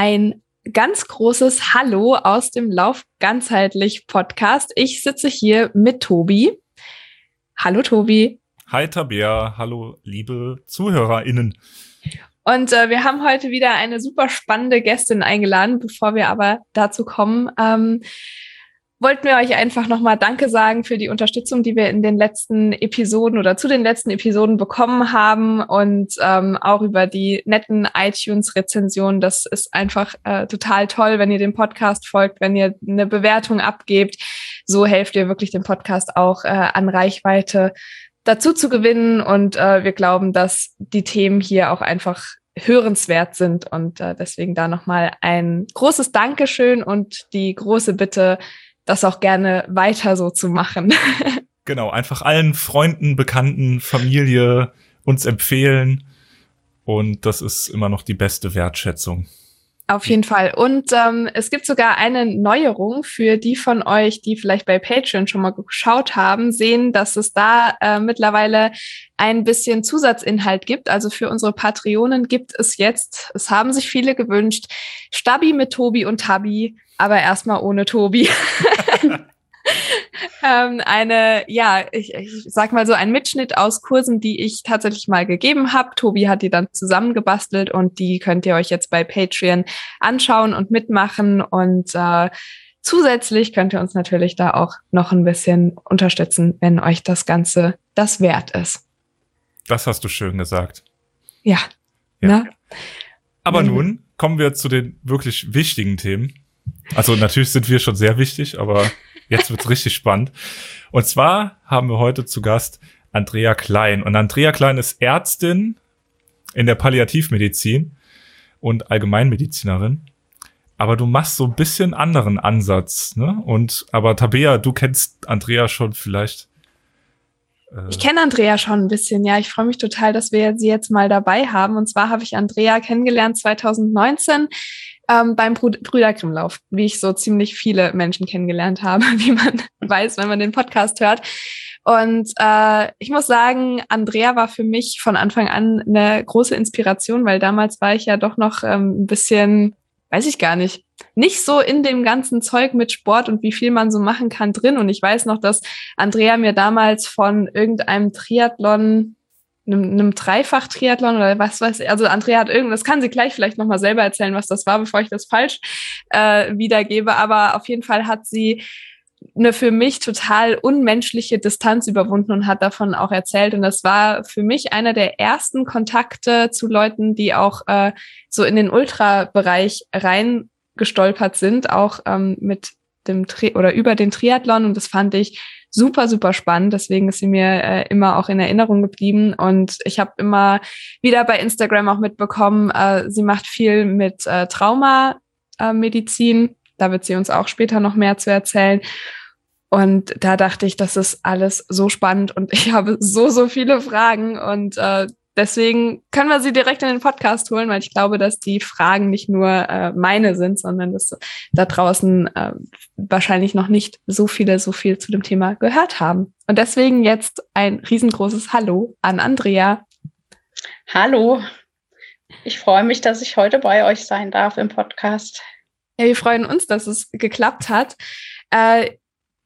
ein ganz großes Hallo aus dem Lauf ganzheitlich Podcast. Ich sitze hier mit Tobi. Hallo Tobi. Hi Tabea, hallo liebe ZuhörerInnen. Und äh, wir haben heute wieder eine super spannende Gästin eingeladen. Bevor wir aber dazu kommen, ähm, wollten wir euch einfach nochmal Danke sagen für die Unterstützung, die wir in den letzten Episoden oder zu den letzten Episoden bekommen haben und ähm, auch über die netten iTunes-Rezensionen. Das ist einfach äh, total toll, wenn ihr dem Podcast folgt, wenn ihr eine Bewertung abgebt. So helft ihr wirklich dem Podcast auch äh, an Reichweite dazu zu gewinnen. Und äh, wir glauben, dass die Themen hier auch einfach hörenswert sind. Und äh, deswegen da nochmal ein großes Dankeschön und die große Bitte, das auch gerne weiter so zu machen. genau, einfach allen Freunden, Bekannten, Familie uns empfehlen. Und das ist immer noch die beste Wertschätzung. Auf jeden Fall. Und ähm, es gibt sogar eine Neuerung für die von euch, die vielleicht bei Patreon schon mal geschaut haben, sehen, dass es da äh, mittlerweile ein bisschen Zusatzinhalt gibt. Also für unsere Patreonen gibt es jetzt, es haben sich viele gewünscht, Stabi mit Tobi und Tabi, aber erstmal ohne Tobi. ähm, eine, ja, ich, ich sag mal so ein Mitschnitt aus Kursen, die ich tatsächlich mal gegeben habe. Tobi hat die dann zusammengebastelt und die könnt ihr euch jetzt bei Patreon anschauen und mitmachen und äh, Zusätzlich könnt ihr uns natürlich da auch noch ein bisschen unterstützen, wenn euch das Ganze das wert ist. Das hast du schön gesagt. Ja. ja. Ne? Aber nun kommen wir zu den wirklich wichtigen Themen. Also natürlich sind wir schon sehr wichtig, aber Jetzt wird's richtig spannend. Und zwar haben wir heute zu Gast Andrea Klein. Und Andrea Klein ist Ärztin in der Palliativmedizin und Allgemeinmedizinerin. Aber du machst so ein bisschen anderen Ansatz, ne? Und aber Tabea, du kennst Andrea schon vielleicht. Äh ich kenne Andrea schon ein bisschen, ja. Ich freue mich total, dass wir sie jetzt mal dabei haben. Und zwar habe ich Andrea kennengelernt 2019 ähm, beim Brüder Grimmlauf, wie ich so ziemlich viele Menschen kennengelernt habe, wie man weiß, wenn man den Podcast hört. Und äh, ich muss sagen, Andrea war für mich von Anfang an eine große Inspiration, weil damals war ich ja doch noch ähm, ein bisschen, weiß ich gar nicht, nicht so in dem ganzen Zeug mit Sport und wie viel man so machen kann drin. Und ich weiß noch, dass Andrea mir damals von irgendeinem Triathlon einem, einem Dreifach-Triathlon oder was weiß ich. Also Andrea hat irgendwas, kann sie gleich vielleicht nochmal selber erzählen, was das war, bevor ich das falsch äh, wiedergebe. Aber auf jeden Fall hat sie eine für mich total unmenschliche Distanz überwunden und hat davon auch erzählt. Und das war für mich einer der ersten Kontakte zu Leuten, die auch äh, so in den Ultra-Bereich reingestolpert sind, auch ähm, mit dem Tri oder über den Triathlon. Und das fand ich super, super spannend. Deswegen ist sie mir äh, immer auch in Erinnerung geblieben. Und ich habe immer wieder bei Instagram auch mitbekommen, äh, sie macht viel mit äh, Traumamedizin. Äh, da wird sie uns auch später noch mehr zu erzählen. Und da dachte ich, das ist alles so spannend und ich habe so, so viele Fragen. Und äh, Deswegen können wir sie direkt in den Podcast holen, weil ich glaube, dass die Fragen nicht nur äh, meine sind, sondern dass da draußen äh, wahrscheinlich noch nicht so viele so viel zu dem Thema gehört haben. Und deswegen jetzt ein riesengroßes Hallo an Andrea. Hallo. Ich freue mich, dass ich heute bei euch sein darf im Podcast. Ja, wir freuen uns, dass es geklappt hat. Äh,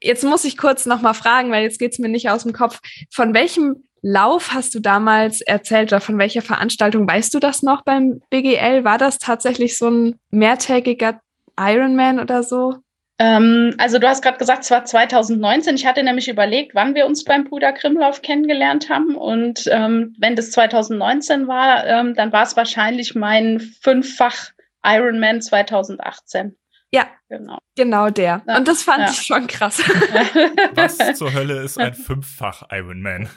jetzt muss ich kurz noch mal fragen, weil jetzt geht es mir nicht aus dem Kopf. Von welchem Lauf hast du damals erzählt oder von welcher Veranstaltung weißt du das noch beim BGL? War das tatsächlich so ein mehrtägiger Ironman oder so? Ähm, also du hast gerade gesagt, es war 2019. Ich hatte nämlich überlegt, wann wir uns beim Bruder Grimmlauf kennengelernt haben. Und ähm, wenn das 2019 war, ähm, dann war es wahrscheinlich mein fünffach Ironman 2018. Ja, genau, genau der. Ja, Und das fand ja. ich schon krass. Was zur Hölle ist ein fünffach Ironman?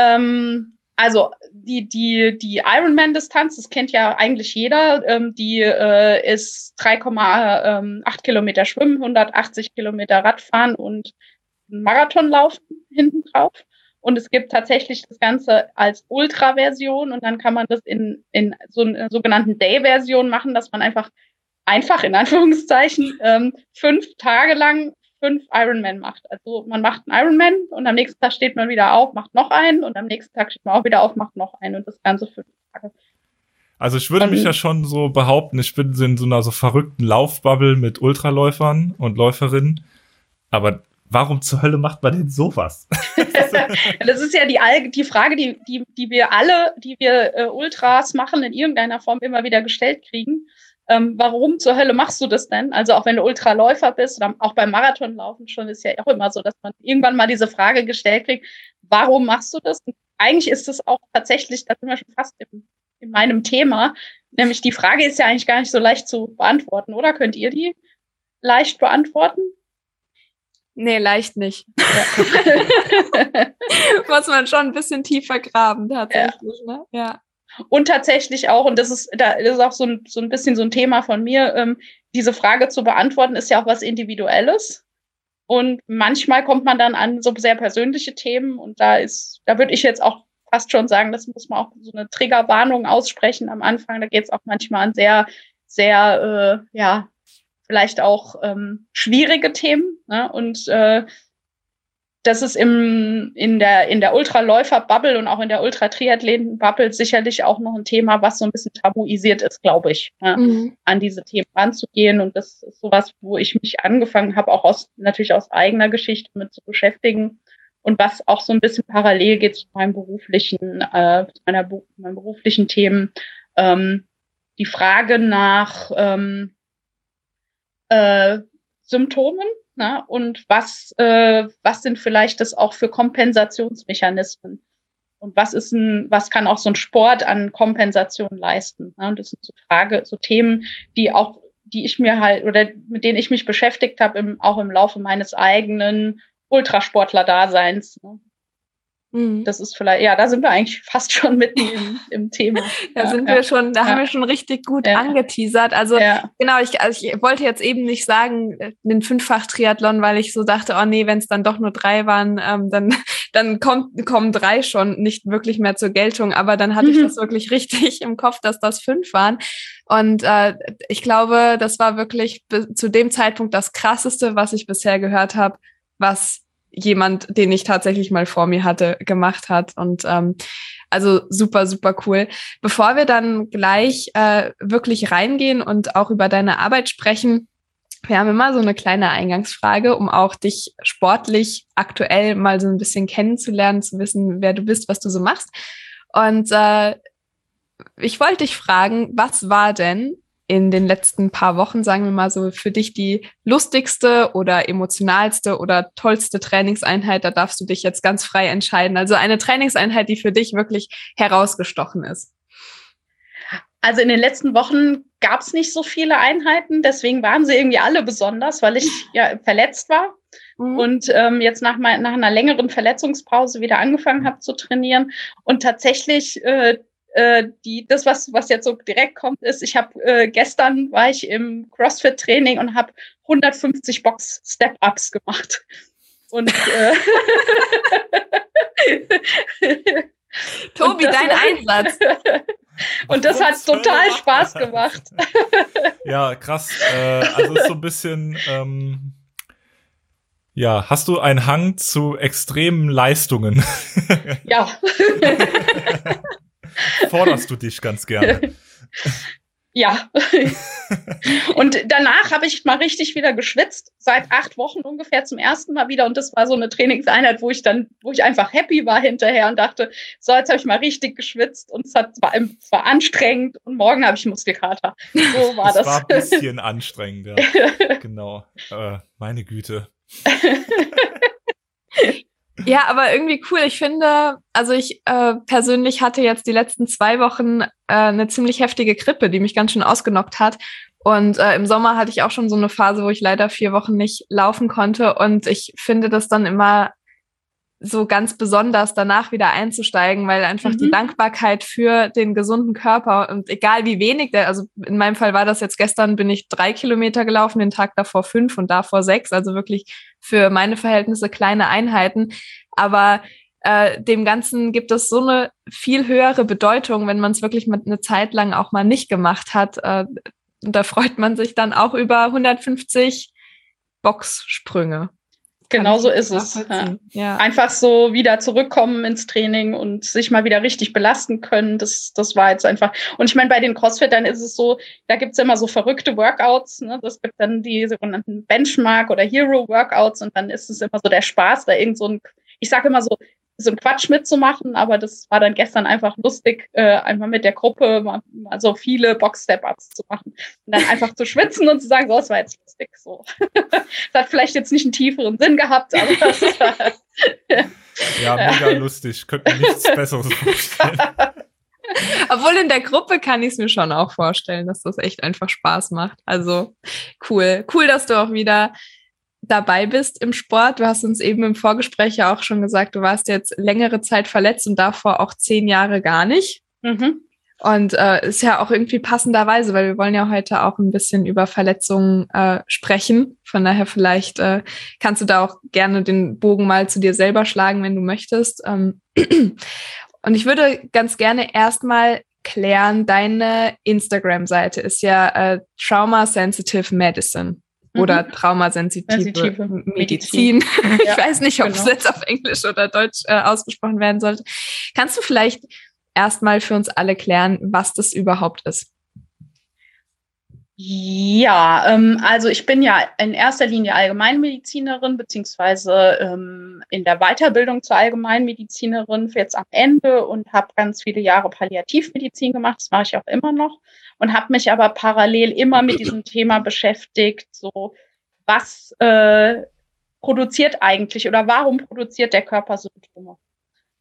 Ähm, also die, die, die Ironman-Distanz, das kennt ja eigentlich jeder, ähm, die äh, ist 3,8 ähm, Kilometer Schwimmen, 180 Kilometer Radfahren und Marathon laufen hinten drauf. Und es gibt tatsächlich das Ganze als Ultra-Version und dann kann man das in, in so einer sogenannten Day-Version machen, dass man einfach einfach in Anführungszeichen ähm, fünf Tage lang fünf Ironman macht. Also man macht einen Ironman und am nächsten Tag steht man wieder auf, macht noch einen und am nächsten Tag steht man auch wieder auf, macht noch einen und das Ganze fünf Tage. Also ich würde mich ja schon so behaupten, ich bin in so einer so verrückten Laufbubble mit Ultraläufern und Läuferinnen. Aber warum zur Hölle macht man denn sowas? das ist ja die, die Frage, die, die, die wir alle, die wir äh, Ultras machen, in irgendeiner Form immer wieder gestellt kriegen. Ähm, warum zur Hölle machst du das denn? Also auch wenn du Ultraläufer bist oder auch beim Marathonlaufen schon ist ja auch immer so, dass man irgendwann mal diese Frage gestellt kriegt, warum machst du das? Und eigentlich ist es auch tatsächlich, da sind wir schon fast im in meinem Thema. Nämlich die Frage ist ja eigentlich gar nicht so leicht zu beantworten, oder? Könnt ihr die leicht beantworten? Nee, leicht nicht. Muss man schon ein bisschen tiefer graben, tatsächlich. Ja. Ne? ja. Und tatsächlich auch, und das ist, da ist auch so ein, so ein bisschen so ein Thema von mir, ähm, diese Frage zu beantworten, ist ja auch was Individuelles. Und manchmal kommt man dann an so sehr persönliche Themen und da ist, da würde ich jetzt auch fast schon sagen, das muss man auch so eine Triggerwarnung aussprechen am Anfang. Da geht es auch manchmal an sehr, sehr, äh, ja, vielleicht auch ähm, schwierige Themen. Ne? Und äh, das ist im, in der, in der Ultraläufer-Bubble und auch in der Ultratriathleten-Bubble sicherlich auch noch ein Thema, was so ein bisschen tabuisiert ist, glaube ich, ne? mhm. an diese Themen ranzugehen. Und das ist sowas, wo ich mich angefangen habe, auch aus, natürlich aus eigener Geschichte mit zu beschäftigen und was auch so ein bisschen parallel geht zu meinem beruflichen, äh, zu meiner, meinen beruflichen Themen. Ähm, die Frage nach ähm, äh, Symptomen ne? und was, äh, was sind vielleicht das auch für Kompensationsmechanismen? Und was ist ein, was kann auch so ein Sport an Kompensation leisten? Ne? Und das sind so Frage, so Themen, die auch, die ich mir halt oder mit denen ich mich beschäftigt habe, im, auch im Laufe meines eigenen Ultrasportler-Daseins. Ne? Mhm. Das ist vielleicht, ja, da sind wir eigentlich fast schon mitten im, im Thema. da ja, sind ja. wir schon, da ja. haben wir schon richtig gut angeteasert. Also genau, ich, also ich wollte jetzt eben nicht sagen, äh, den Fünffach-Triathlon, weil ich so dachte, oh nee, wenn es dann doch nur drei waren, ähm, dann, dann kommt, kommen drei schon nicht wirklich mehr zur Geltung. Aber dann hatte mhm. ich das wirklich richtig im Kopf, dass das fünf waren. Und äh, ich glaube, das war wirklich zu dem Zeitpunkt das krasseste, was ich bisher gehört habe was jemand, den ich tatsächlich mal vor mir hatte, gemacht hat. Und ähm, also super, super cool. Bevor wir dann gleich äh, wirklich reingehen und auch über deine Arbeit sprechen, wir haben immer so eine kleine Eingangsfrage, um auch dich sportlich aktuell mal so ein bisschen kennenzulernen, zu wissen, wer du bist, was du so machst. Und äh, ich wollte dich fragen, was war denn in den letzten paar Wochen, sagen wir mal so, für dich die lustigste oder emotionalste oder tollste Trainingseinheit? Da darfst du dich jetzt ganz frei entscheiden. Also eine Trainingseinheit, die für dich wirklich herausgestochen ist. Also in den letzten Wochen gab es nicht so viele Einheiten, deswegen waren sie irgendwie alle besonders, weil ich ja verletzt war mhm. und ähm, jetzt nach, mal, nach einer längeren Verletzungspause wieder angefangen habe zu trainieren und tatsächlich äh, äh, die, das, was, was jetzt so direkt kommt, ist, ich habe äh, gestern war ich im CrossFit-Training und habe 150 Box-Step-Ups gemacht. Und äh, Tobi, dein Einsatz. Und das hat total Spaß gemacht. ja, krass. Äh, also so ein bisschen, ähm, ja, hast du einen Hang zu extremen Leistungen? ja. Forderst du dich ganz gerne. Ja. und danach habe ich mal richtig wieder geschwitzt, seit acht Wochen ungefähr zum ersten Mal wieder. Und das war so eine Trainingseinheit, wo ich dann, wo ich einfach happy war hinterher und dachte, so, jetzt habe ich mal richtig geschwitzt und es, hat, war, war anstrengend und morgen habe ich Muskelkater. So war das. Es war ein bisschen anstrengend, ja. genau. Äh, meine Güte. Ja, aber irgendwie cool. Ich finde, also ich äh, persönlich hatte jetzt die letzten zwei Wochen äh, eine ziemlich heftige Grippe, die mich ganz schön ausgenockt hat. Und äh, im Sommer hatte ich auch schon so eine Phase, wo ich leider vier Wochen nicht laufen konnte. Und ich finde das dann immer so ganz besonders danach wieder einzusteigen, weil einfach mhm. die Dankbarkeit für den gesunden Körper und egal wie wenig der, also in meinem Fall war das jetzt gestern, bin ich drei Kilometer gelaufen, den Tag davor fünf und davor sechs, also wirklich für meine Verhältnnisse kleine Einheiten. Aber äh, dem Ganzen gibt es so eine viel höhere Bedeutung, wenn man es wirklich mit eine Zeit lang auch mal nicht gemacht hat. Äh, und da freut man sich dann auch über 150 Boxsprünge. Genau so ist es. Ja. ja. Einfach so wieder zurückkommen ins Training und sich mal wieder richtig belasten können. Das, das war jetzt einfach. Und ich meine, bei den Crossfittern ist es so, da gibt's immer so verrückte Workouts. Ne? Das gibt dann die sogenannten Benchmark- oder Hero-Workouts und dann ist es immer so der Spaß, da irgend so ein, ich sage immer so, so einen Quatsch mitzumachen, aber das war dann gestern einfach lustig, äh, einfach mit der Gruppe mal, mal so viele Box-Step-Ups zu machen und dann einfach zu schwitzen und zu sagen, so, das war jetzt lustig. So. das hat vielleicht jetzt nicht einen tieferen Sinn gehabt, aber das war, ja, mega lustig. Könnte mir nichts Besseres vorstellen. Obwohl in der Gruppe kann ich es mir schon auch vorstellen, dass das echt einfach Spaß macht. Also cool. Cool, dass du auch wieder dabei bist im Sport. Du hast uns eben im Vorgespräch ja auch schon gesagt, du warst jetzt längere Zeit verletzt und davor auch zehn Jahre gar nicht. Mhm. Und äh, ist ja auch irgendwie passenderweise, weil wir wollen ja heute auch ein bisschen über Verletzungen äh, sprechen. Von daher vielleicht äh, kannst du da auch gerne den Bogen mal zu dir selber schlagen, wenn du möchtest. Ähm und ich würde ganz gerne erstmal klären, deine Instagram-Seite ist ja äh, Trauma Sensitive Medicine oder mhm. traumasensitive Medizin. Medizin. ich ja, weiß nicht, ob genau. es jetzt auf Englisch oder Deutsch äh, ausgesprochen werden sollte. Kannst du vielleicht erstmal für uns alle klären, was das überhaupt ist? Ja, ähm, also ich bin ja in erster Linie Allgemeinmedizinerin, beziehungsweise ähm, in der Weiterbildung zur Allgemeinmedizinerin für jetzt am Ende und habe ganz viele Jahre Palliativmedizin gemacht. Das mache ich auch immer noch und habe mich aber parallel immer mit diesem Thema beschäftigt, so was äh, produziert eigentlich oder warum produziert der Körper Symptome?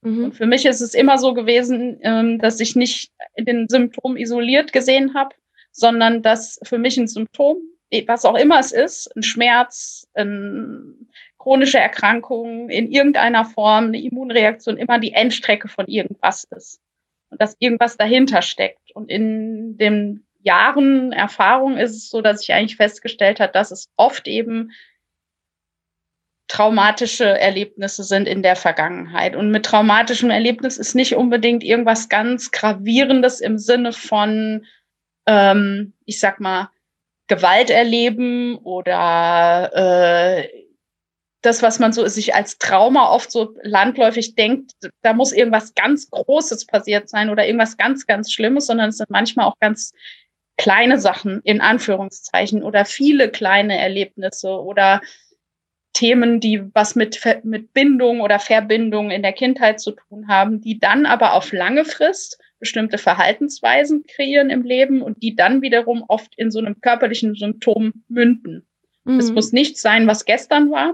Mhm. Und für mich ist es immer so gewesen, ähm, dass ich nicht den Symptom isoliert gesehen habe, sondern dass für mich ein Symptom, was auch immer es ist, ein Schmerz, eine chronische Erkrankung in irgendeiner Form, eine Immunreaktion, immer die Endstrecke von irgendwas ist und dass irgendwas dahinter steckt. Und in den Jahren Erfahrung ist es so, dass ich eigentlich festgestellt habe, dass es oft eben traumatische Erlebnisse sind in der Vergangenheit. Und mit traumatischem Erlebnis ist nicht unbedingt irgendwas ganz Gravierendes im Sinne von, ähm, ich sag mal, Gewalt erleben oder äh, das, was man so sich als Trauma oft so landläufig denkt, da muss irgendwas ganz Großes passiert sein oder irgendwas ganz, ganz Schlimmes, sondern es sind manchmal auch ganz kleine Sachen in Anführungszeichen oder viele kleine Erlebnisse oder Themen, die was mit, mit Bindung oder Verbindung in der Kindheit zu tun haben, die dann aber auf lange Frist bestimmte Verhaltensweisen kreieren im Leben und die dann wiederum oft in so einem körperlichen Symptom münden. Es mhm. muss nichts sein, was gestern war,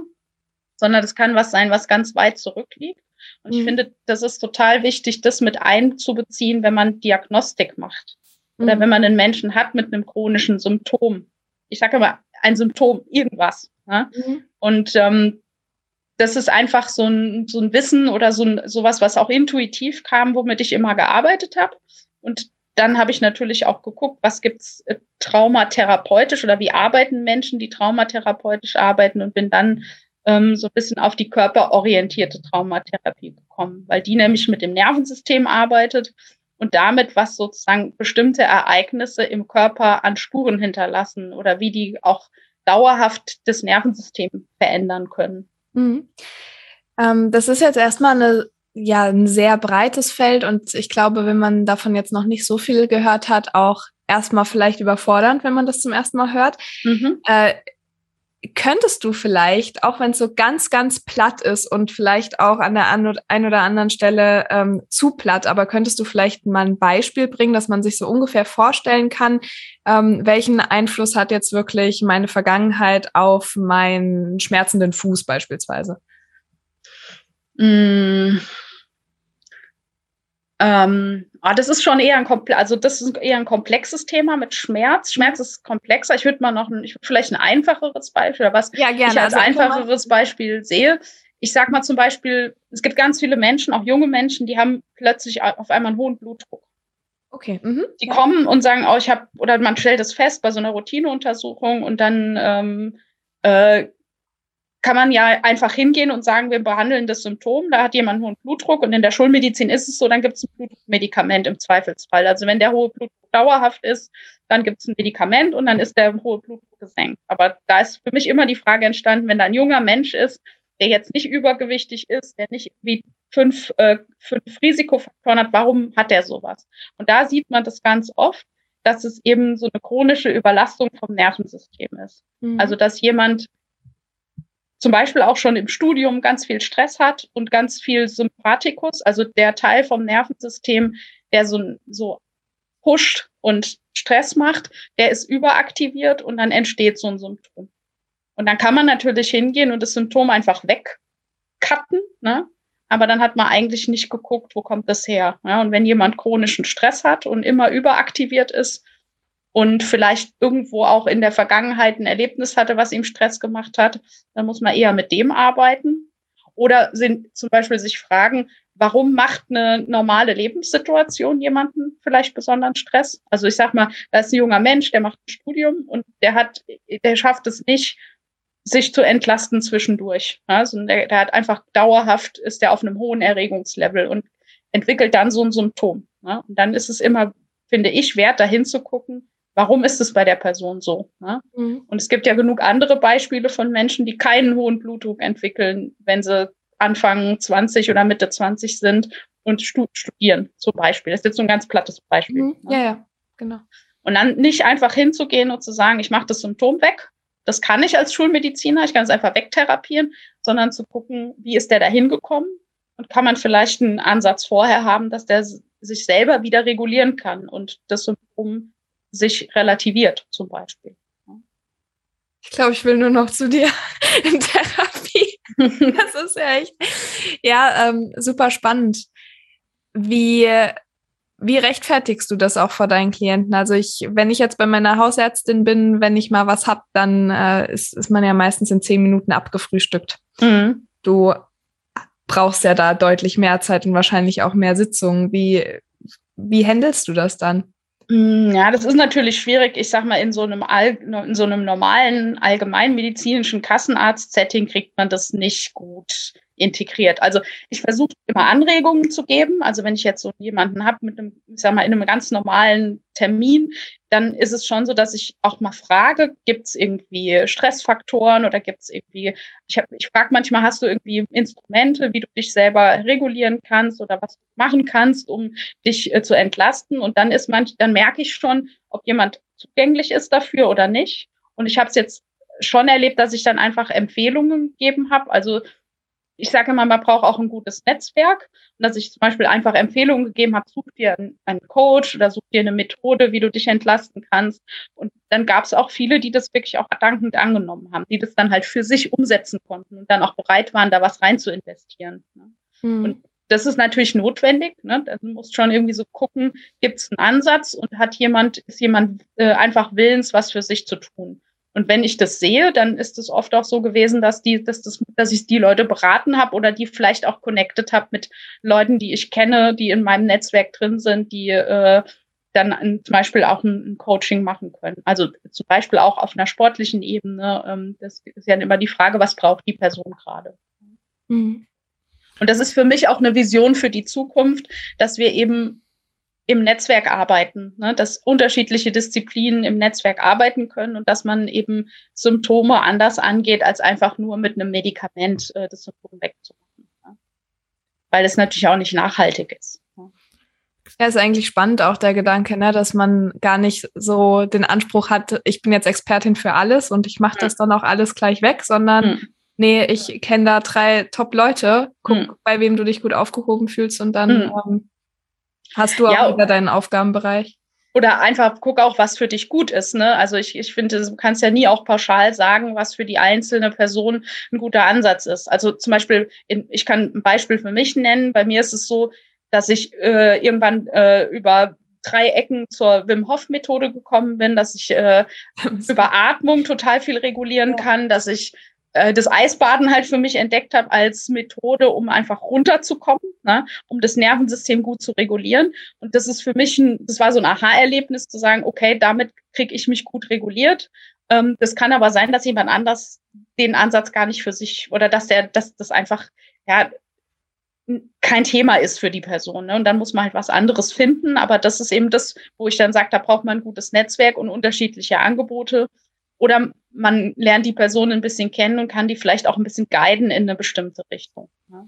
sondern es kann was sein, was ganz weit zurückliegt. Und mhm. ich finde, das ist total wichtig, das mit einzubeziehen, wenn man Diagnostik macht. Oder mhm. wenn man einen Menschen hat mit einem chronischen Symptom. Ich sage immer, ein Symptom, irgendwas. Ne? Mhm. Und ähm, das ist einfach so ein, so ein Wissen oder so ein, sowas, was auch intuitiv kam, womit ich immer gearbeitet habe. Und dann habe ich natürlich auch geguckt, was gibt's äh, traumatherapeutisch oder wie arbeiten Menschen, die traumatherapeutisch arbeiten und bin dann ähm, so ein bisschen auf die körperorientierte Traumatherapie gekommen, weil die nämlich mit dem Nervensystem arbeitet und damit, was sozusagen bestimmte Ereignisse im Körper an Spuren hinterlassen oder wie die auch dauerhaft das Nervensystem verändern können. Mhm. Ähm, das ist jetzt erstmal eine, ja, ein sehr breites Feld und ich glaube, wenn man davon jetzt noch nicht so viel gehört hat, auch erstmal vielleicht überfordernd, wenn man das zum ersten Mal hört. Mhm. Äh, könntest du vielleicht, auch wenn es so ganz, ganz platt ist und vielleicht auch an der einen oder anderen Stelle ähm, zu platt, aber könntest du vielleicht mal ein Beispiel bringen, dass man sich so ungefähr vorstellen kann, ähm, welchen Einfluss hat jetzt wirklich meine Vergangenheit auf meinen schmerzenden Fuß beispielsweise? Mm. Ähm, ah, das ist schon eher ein also das ist eher ein komplexes Thema mit Schmerz. Schmerz ist komplexer. Ich würde mal noch ein, ich würde vielleicht ein einfacheres Beispiel oder was ja, gerne. ich als also einfacheres Beispiel sehe. Ich sag mal zum Beispiel, es gibt ganz viele Menschen, auch junge Menschen, die haben plötzlich auf einmal einen hohen Blutdruck. Okay. Mhm. Die ja. kommen und sagen, oh, ich habe, oder man stellt es fest bei so einer Routineuntersuchung und dann ähm, äh, kann man ja einfach hingehen und sagen, wir behandeln das Symptom, da hat jemand einen hohen Blutdruck und in der Schulmedizin ist es so, dann gibt es ein Blutmedikament im Zweifelsfall. Also wenn der hohe Blutdruck dauerhaft ist, dann gibt es ein Medikament und dann ist der hohe Blutdruck gesenkt. Aber da ist für mich immer die Frage entstanden, wenn da ein junger Mensch ist, der jetzt nicht übergewichtig ist, der nicht wie fünf, äh, fünf Risikofaktoren hat, warum hat der sowas? Und da sieht man das ganz oft, dass es eben so eine chronische Überlastung vom Nervensystem ist. Mhm. Also dass jemand zum Beispiel auch schon im Studium ganz viel Stress hat und ganz viel Sympathikus, also der Teil vom Nervensystem, der so, so pusht und Stress macht, der ist überaktiviert und dann entsteht so ein Symptom. Und dann kann man natürlich hingehen und das Symptom einfach wegcutten, ne? aber dann hat man eigentlich nicht geguckt, wo kommt das her. Ja? Und wenn jemand chronischen Stress hat und immer überaktiviert ist und vielleicht irgendwo auch in der Vergangenheit ein Erlebnis hatte, was ihm Stress gemacht hat, dann muss man eher mit dem arbeiten. Oder sind zum Beispiel sich fragen, warum macht eine normale Lebenssituation jemanden vielleicht besonderen Stress? Also ich sag mal, da ist ein junger Mensch, der macht ein Studium und der hat, der schafft es nicht, sich zu entlasten zwischendurch. Also der, der hat einfach dauerhaft, ist der auf einem hohen Erregungslevel und entwickelt dann so ein Symptom. Und dann ist es immer, finde ich, wert, dahin zu gucken, warum ist es bei der Person so? Ne? Mhm. Und es gibt ja genug andere Beispiele von Menschen, die keinen hohen Blutdruck entwickeln, wenn sie Anfang 20 oder Mitte 20 sind und studieren, zum Beispiel. Das ist jetzt so ein ganz plattes Beispiel. Mhm. Ne? Ja, ja, genau. Und dann nicht einfach hinzugehen und zu sagen, ich mache das Symptom weg, das kann ich als Schulmediziner, ich kann es einfach wegtherapieren, sondern zu gucken, wie ist der da hingekommen und kann man vielleicht einen Ansatz vorher haben, dass der sich selber wieder regulieren kann und das Symptom sich relativiert zum Beispiel. Ich glaube, ich will nur noch zu dir in Therapie. Das ist ja echt, ja, ähm, super spannend. Wie wie rechtfertigst du das auch vor deinen Klienten? Also ich, wenn ich jetzt bei meiner Hausärztin bin, wenn ich mal was hab, dann äh, ist, ist man ja meistens in zehn Minuten abgefrühstückt. Mhm. Du brauchst ja da deutlich mehr Zeit und wahrscheinlich auch mehr Sitzungen. Wie, wie handelst du das dann? Mm, ja, das ist natürlich schwierig. Ich sag mal, in so einem, All, in so einem normalen allgemeinmedizinischen Kassenarzt-Setting kriegt man das nicht gut integriert. Also ich versuche immer Anregungen zu geben. Also wenn ich jetzt so jemanden habe mit einem, ich sag mal, in einem ganz normalen Termin, dann ist es schon so, dass ich auch mal frage, gibt es irgendwie Stressfaktoren oder gibt es irgendwie, ich, hab, ich frage manchmal, hast du irgendwie Instrumente, wie du dich selber regulieren kannst oder was du machen kannst, um dich äh, zu entlasten. Und dann ist manch, dann merke ich schon, ob jemand zugänglich ist dafür oder nicht. Und ich habe es jetzt schon erlebt, dass ich dann einfach Empfehlungen gegeben habe. Also ich sage immer, man braucht auch ein gutes Netzwerk. Und dass ich zum Beispiel einfach Empfehlungen gegeben habe, such dir einen Coach oder such dir eine Methode, wie du dich entlasten kannst. Und dann gab es auch viele, die das wirklich auch dankend angenommen haben, die das dann halt für sich umsetzen konnten und dann auch bereit waren, da was rein zu investieren. Ne? Hm. Und das ist natürlich notwendig. Ne? Du musst schon irgendwie so gucken, gibt es einen Ansatz und hat jemand, ist jemand äh, einfach willens, was für sich zu tun. Und wenn ich das sehe, dann ist es oft auch so gewesen, dass die, dass das, dass ich die Leute beraten habe oder die vielleicht auch connected habe mit Leuten, die ich kenne, die in meinem Netzwerk drin sind, die äh, dann ein, zum Beispiel auch ein, ein, Coaching machen können. Also zum Beispiel auch auf einer sportlichen Ebene. Ähm, das ist ja immer die Frage, was braucht die Person gerade. Mhm. Und das ist für mich auch eine Vision für die Zukunft, dass wir eben im Netzwerk arbeiten, ne? dass unterschiedliche Disziplinen im Netzwerk arbeiten können und dass man eben Symptome anders angeht, als einfach nur mit einem Medikament äh, das Symptom wegzumachen. Ne? Weil es natürlich auch nicht nachhaltig ist. Ne? Ja, ist eigentlich spannend auch der Gedanke, ne, dass man gar nicht so den Anspruch hat, ich bin jetzt Expertin für alles und ich mache das dann auch alles gleich weg, sondern hm. nee, ich kenne da drei Top-Leute, guck, hm. bei wem du dich gut aufgehoben fühlst und dann hm. ähm, Hast du auch ja, wieder deinen Aufgabenbereich? Oder einfach guck auch, was für dich gut ist. Ne? Also ich, ich finde, du kannst ja nie auch pauschal sagen, was für die einzelne Person ein guter Ansatz ist. Also zum Beispiel, in, ich kann ein Beispiel für mich nennen. Bei mir ist es so, dass ich äh, irgendwann äh, über drei Ecken zur Wim Hof Methode gekommen bin, dass ich äh, über Atmung total viel regulieren kann, dass ich äh, das Eisbaden halt für mich entdeckt habe als Methode, um einfach runterzukommen, ne, um das Nervensystem gut zu regulieren. Und das ist für mich ein, das war so ein Aha-Erlebnis zu sagen, okay, damit kriege ich mich gut reguliert. Ähm, das kann aber sein, dass jemand anders den Ansatz gar nicht für sich oder dass der, dass das einfach ja kein Thema ist für die Person. Ne? Und dann muss man halt was anderes finden. Aber das ist eben das, wo ich dann sage, da braucht man ein gutes Netzwerk und unterschiedliche Angebote oder man lernt die Person ein bisschen kennen und kann die vielleicht auch ein bisschen guiden in eine bestimmte Richtung. Ja.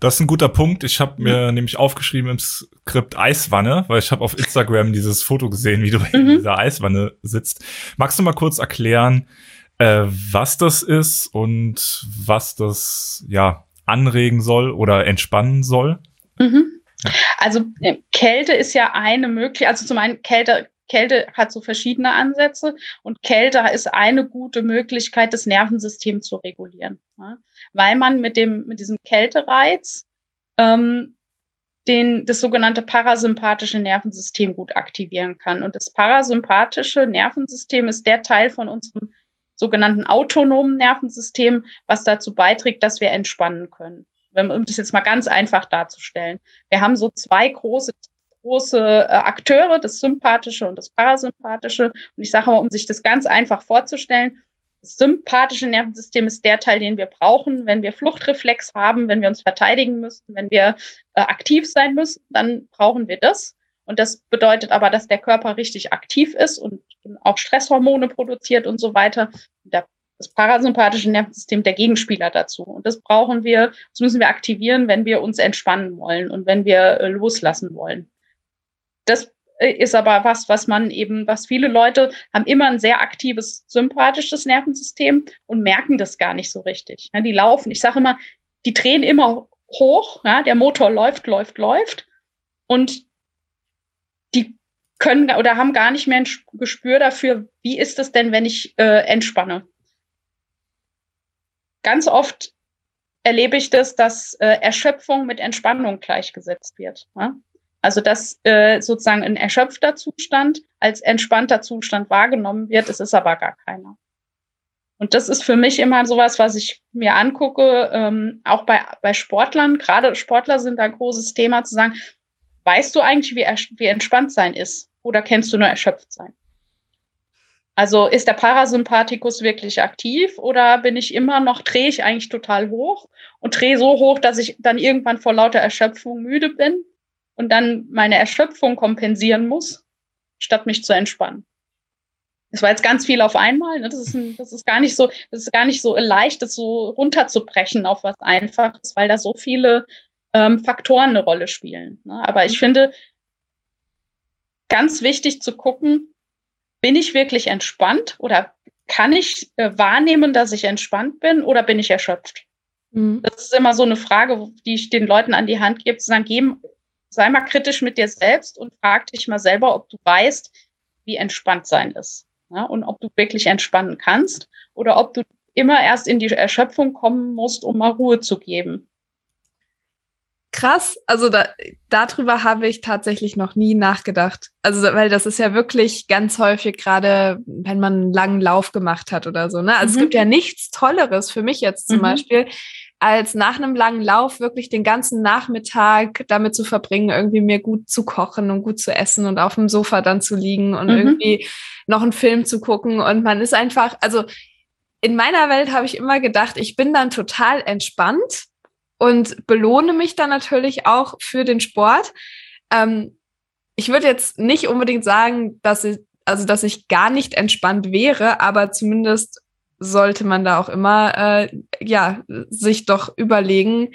Das ist ein guter Punkt. Ich habe mir mhm. nämlich aufgeschrieben im Skript Eiswanne, weil ich habe auf Instagram dieses Foto gesehen, wie du mhm. in dieser Eiswanne sitzt. Magst du mal kurz erklären, äh, was das ist und was das ja anregen soll oder entspannen soll? Mhm. Also äh, Kälte ist ja eine Möglichkeit, also zum einen Kälte Kälte hat so verschiedene Ansätze und Kälte ist eine gute Möglichkeit, das Nervensystem zu regulieren, ja? weil man mit dem mit diesem Kältereiz ähm, den, das sogenannte parasympathische Nervensystem gut aktivieren kann. Und das parasympathische Nervensystem ist der Teil von unserem sogenannten autonomen Nervensystem, was dazu beiträgt, dass wir entspannen können. Um das jetzt mal ganz einfach darzustellen. Wir haben so zwei große große äh, Akteure, das Sympathische und das Parasympathische. Und ich sage mal, um sich das ganz einfach vorzustellen, das sympathische Nervensystem ist der Teil, den wir brauchen, wenn wir Fluchtreflex haben, wenn wir uns verteidigen müssen, wenn wir äh, aktiv sein müssen, dann brauchen wir das. Und das bedeutet aber, dass der Körper richtig aktiv ist und auch Stresshormone produziert und so weiter. das parasympathische Nervensystem der Gegenspieler dazu. Und das brauchen wir, das müssen wir aktivieren, wenn wir uns entspannen wollen und wenn wir äh, loslassen wollen. Das äh, ist aber was, was man eben, was viele Leute haben immer ein sehr aktives, sympathisches Nervensystem und merken das gar nicht so richtig. Ja, die laufen, ich sage immer, die drehen immer hoch, ja, der Motor läuft, läuft, läuft und die können oder haben gar nicht mehr ein Gespür dafür, wie ist es denn, wenn ich äh, entspanne. Ganz oft erlebe ich das, dass äh, Erschöpfung mit Entspannung gleichgesetzt wird. Ja? Also dass äh, sozusagen ein erschöpfter Zustand als entspannter Zustand wahrgenommen wird, es ist aber gar keiner. Und das ist für mich immer sowas, was ich mir angucke, ähm, auch bei, bei Sportlern, gerade Sportler sind da ein großes Thema zu sagen, weißt du eigentlich, wie, wie entspannt sein ist? Oder kennst du nur erschöpft sein? Also ist der Parasympathikus wirklich aktiv oder bin ich immer noch, drehe ich eigentlich total hoch und drehe so hoch, dass ich dann irgendwann vor lauter Erschöpfung müde bin und dann meine Erschöpfung kompensieren muss, statt mich zu entspannen. Das war jetzt ganz viel auf einmal. Ne? Das, ist ein, das ist gar nicht so, das ist gar nicht so leicht, das so runterzubrechen auf was Einfaches, weil da so viele ähm, Faktoren eine Rolle spielen. Ne? Aber ich finde ganz wichtig zu gucken, bin ich wirklich entspannt oder kann ich äh, wahrnehmen, dass ich entspannt bin oder bin ich erschöpft? Mhm. Das ist immer so eine Frage, die ich den Leuten an die Hand gebe, zu sagen, geben, sei mal kritisch mit dir selbst und frag dich mal selber, ob du weißt, wie entspannt sein ist. Ja, und ob du wirklich entspannen kannst oder ob du immer erst in die Erschöpfung kommen musst, um mal Ruhe zu geben. Krass, also da, darüber habe ich tatsächlich noch nie nachgedacht. Also, weil das ist ja wirklich ganz häufig, gerade wenn man einen langen Lauf gemacht hat oder so. Ne? Also mhm. es gibt ja nichts Tolleres für mich jetzt zum mhm. Beispiel, als nach einem langen Lauf wirklich den ganzen Nachmittag damit zu verbringen, irgendwie mir gut zu kochen und gut zu essen und auf dem Sofa dann zu liegen und mhm. irgendwie noch einen Film zu gucken. Und man ist einfach, also in meiner Welt habe ich immer gedacht, ich bin dann total entspannt und belohne mich dann natürlich auch für den Sport. Ähm, ich würde jetzt nicht unbedingt sagen, dass ich, also dass ich gar nicht entspannt wäre, aber zumindest sollte man da auch immer äh, ja sich doch überlegen,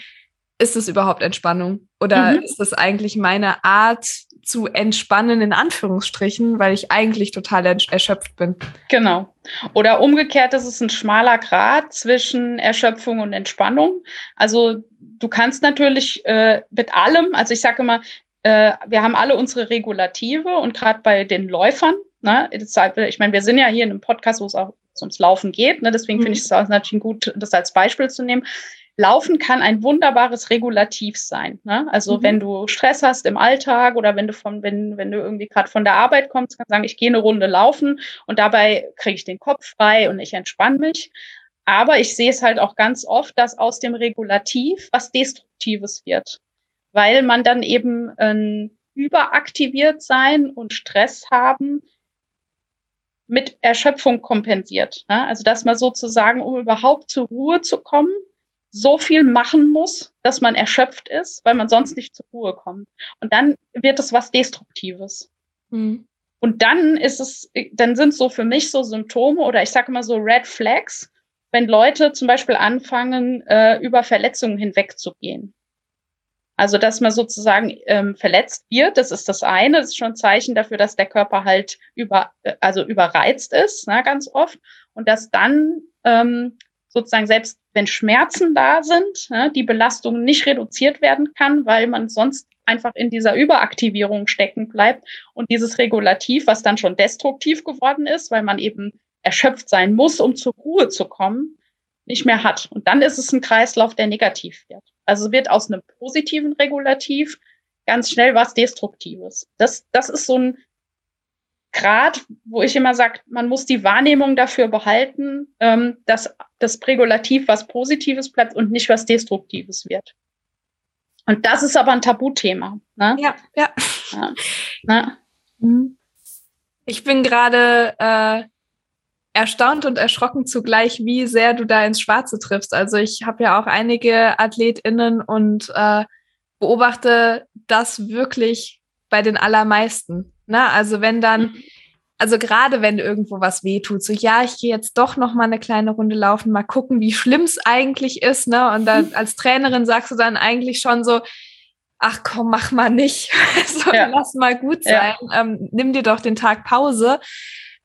ist es überhaupt Entspannung oder mhm. ist das eigentlich meine Art zu entspannen in Anführungsstrichen, weil ich eigentlich total erschöpft bin. Genau. Oder umgekehrt ist es ein schmaler Grad zwischen Erschöpfung und Entspannung. Also du kannst natürlich äh, mit allem, also ich sage immer, äh, wir haben alle unsere Regulative und gerade bei den Läufern, ne, ich meine, wir sind ja hier in einem Podcast, wo es auch ums Laufen geht. Ne? Deswegen mhm. finde ich es natürlich gut, das als Beispiel zu nehmen. Laufen kann ein wunderbares Regulativ sein. Ne? Also mhm. wenn du Stress hast im Alltag oder wenn du von, wenn, wenn du irgendwie gerade von der Arbeit kommst, kannst du sagen, ich gehe eine Runde laufen und dabei kriege ich den Kopf frei und ich entspanne mich. Aber ich sehe es halt auch ganz oft, dass aus dem Regulativ was Destruktives wird. Weil man dann eben ein überaktiviert sein und Stress haben mit Erschöpfung kompensiert. Ne? Also dass man sozusagen, um überhaupt zur Ruhe zu kommen, so viel machen muss, dass man erschöpft ist, weil man sonst nicht zur Ruhe kommt. Und dann wird es was Destruktives. Mhm. Und dann ist es, dann sind so für mich so Symptome oder ich sage immer so Red Flags, wenn Leute zum Beispiel anfangen, äh, über Verletzungen hinwegzugehen. Also, dass man sozusagen ähm, verletzt wird, das ist das eine, das ist schon ein Zeichen dafür, dass der Körper halt über, äh, also überreizt ist, ne, ganz oft. Und dass dann ähm, sozusagen selbst wenn Schmerzen da sind, ne, die Belastung nicht reduziert werden kann, weil man sonst einfach in dieser Überaktivierung stecken bleibt und dieses Regulativ, was dann schon destruktiv geworden ist, weil man eben erschöpft sein muss, um zur Ruhe zu kommen, nicht mehr hat. Und dann ist es ein Kreislauf, der negativ wird. Also wird aus einem positiven Regulativ ganz schnell was Destruktives. Das, das ist so ein Grad, wo ich immer sage, man muss die Wahrnehmung dafür behalten, ähm, dass das Regulativ was Positives bleibt und nicht was Destruktives wird. Und das ist aber ein Tabuthema. Ne? Ja, ja. ja. Ne? Mhm. Ich bin gerade äh, erstaunt und erschrocken zugleich, wie sehr du da ins Schwarze triffst. Also ich habe ja auch einige AthletInnen und äh, beobachte das wirklich bei den allermeisten. Ne? Also wenn dann, mhm. also gerade wenn irgendwo was weh tut, so ja, ich gehe jetzt doch noch mal eine kleine Runde laufen, mal gucken, wie schlimm es eigentlich ist. Ne? Und dann mhm. als Trainerin sagst du dann eigentlich schon so, ach komm, mach mal nicht, so, ja. lass mal gut sein, ja. ähm, nimm dir doch den Tag Pause.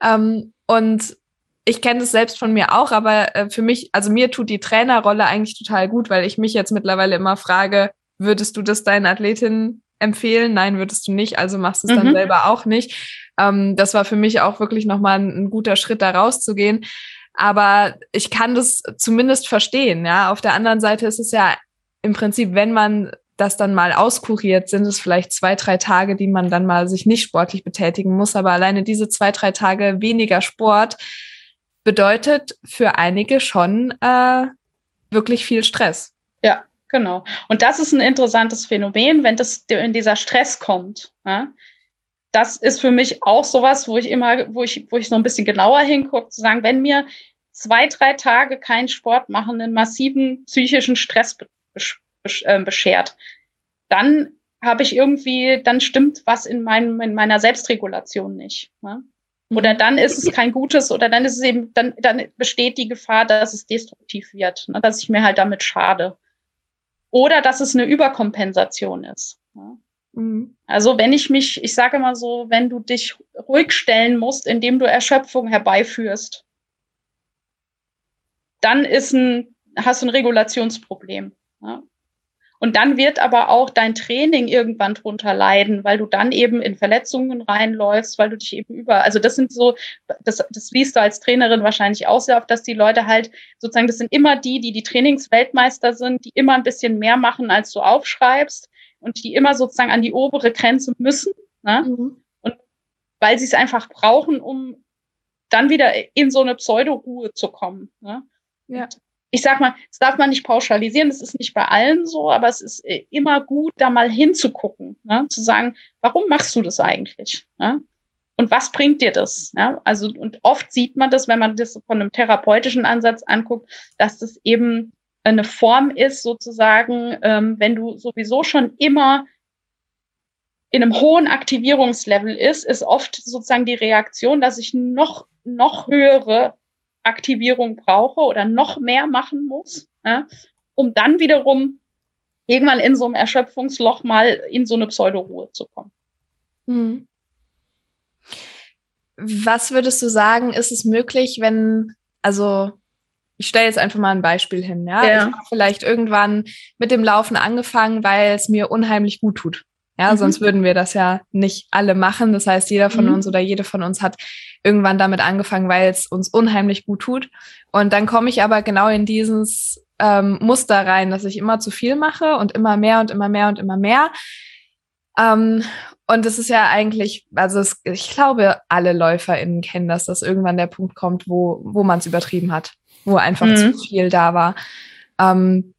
Ähm, und ich kenne das selbst von mir auch, aber äh, für mich, also mir tut die Trainerrolle eigentlich total gut, weil ich mich jetzt mittlerweile immer frage, würdest du das deinen Athletinnen empfehlen? Nein, würdest du nicht, also machst du es mhm. dann selber auch nicht. Ähm, das war für mich auch wirklich nochmal ein, ein guter Schritt, da rauszugehen. Aber ich kann das zumindest verstehen, ja. Auf der anderen Seite ist es ja im Prinzip, wenn man das dann mal auskuriert, sind es vielleicht zwei, drei Tage, die man dann mal sich nicht sportlich betätigen muss. Aber alleine diese zwei, drei Tage weniger Sport bedeutet für einige schon äh, wirklich viel Stress. Ja, genau. Und das ist ein interessantes Phänomen, wenn das in dieser Stress kommt. Ja? Das ist für mich auch sowas, wo ich immer, wo ich, wo ich so ein bisschen genauer hingucke, zu sagen, wenn mir zwei, drei Tage kein Sport machen, einen massiven psychischen Stress äh, beschert, dann habe ich irgendwie, dann stimmt was in, meinem, in meiner Selbstregulation nicht. Ja? Oder mhm. dann ist es kein gutes, oder dann ist es eben, dann, dann besteht die Gefahr, dass es destruktiv wird, ne, dass ich mir halt damit schade. Oder dass es eine Überkompensation ist. Ne? Mhm. Also wenn ich mich, ich sage immer so, wenn du dich ruhig stellen musst, indem du Erschöpfung herbeiführst, dann ist ein, hast du ein Regulationsproblem. Ne? Und dann wird aber auch dein Training irgendwann drunter leiden, weil du dann eben in Verletzungen reinläufst, weil du dich eben über, also das sind so, das, das liest du als Trainerin wahrscheinlich auch sehr oft, dass die Leute halt sozusagen, das sind immer die, die die Trainingsweltmeister sind, die immer ein bisschen mehr machen, als du aufschreibst und die immer sozusagen an die obere Grenze müssen. Ne? Mhm. Und weil sie es einfach brauchen, um dann wieder in so eine Pseudo-Ruhe zu kommen. Ne? Ja ich sag mal, das darf man nicht pauschalisieren, das ist nicht bei allen so, aber es ist äh, immer gut, da mal hinzugucken, ne? zu sagen, warum machst du das eigentlich? Ne? Und was bringt dir das? Ja? Also, und oft sieht man das, wenn man das von einem therapeutischen Ansatz anguckt, dass das eben eine Form ist, sozusagen, ähm, wenn du sowieso schon immer in einem hohen Aktivierungslevel ist, ist oft sozusagen die Reaktion, dass ich noch, noch höhere Aktivierung brauche oder noch mehr machen muss, ja, um dann wiederum irgendwann in so einem Erschöpfungsloch mal in so eine Pseudoruhe zu kommen. Hm. Was würdest du sagen, ist es möglich, wenn, also ich stelle jetzt einfach mal ein Beispiel hin, ja? ja. Ich habe vielleicht irgendwann mit dem Laufen angefangen, weil es mir unheimlich gut tut. Ja, mhm. sonst würden wir das ja nicht alle machen. Das heißt, jeder von mhm. uns oder jede von uns hat irgendwann damit angefangen, weil es uns unheimlich gut tut. Und dann komme ich aber genau in dieses ähm, Muster rein, dass ich immer zu viel mache und immer mehr und immer mehr und immer mehr. Ähm, und es ist ja eigentlich, also es, ich glaube, alle LäuferInnen kennen das, dass irgendwann der Punkt kommt, wo, wo man es übertrieben hat, wo einfach mhm. zu viel da war. Ähm,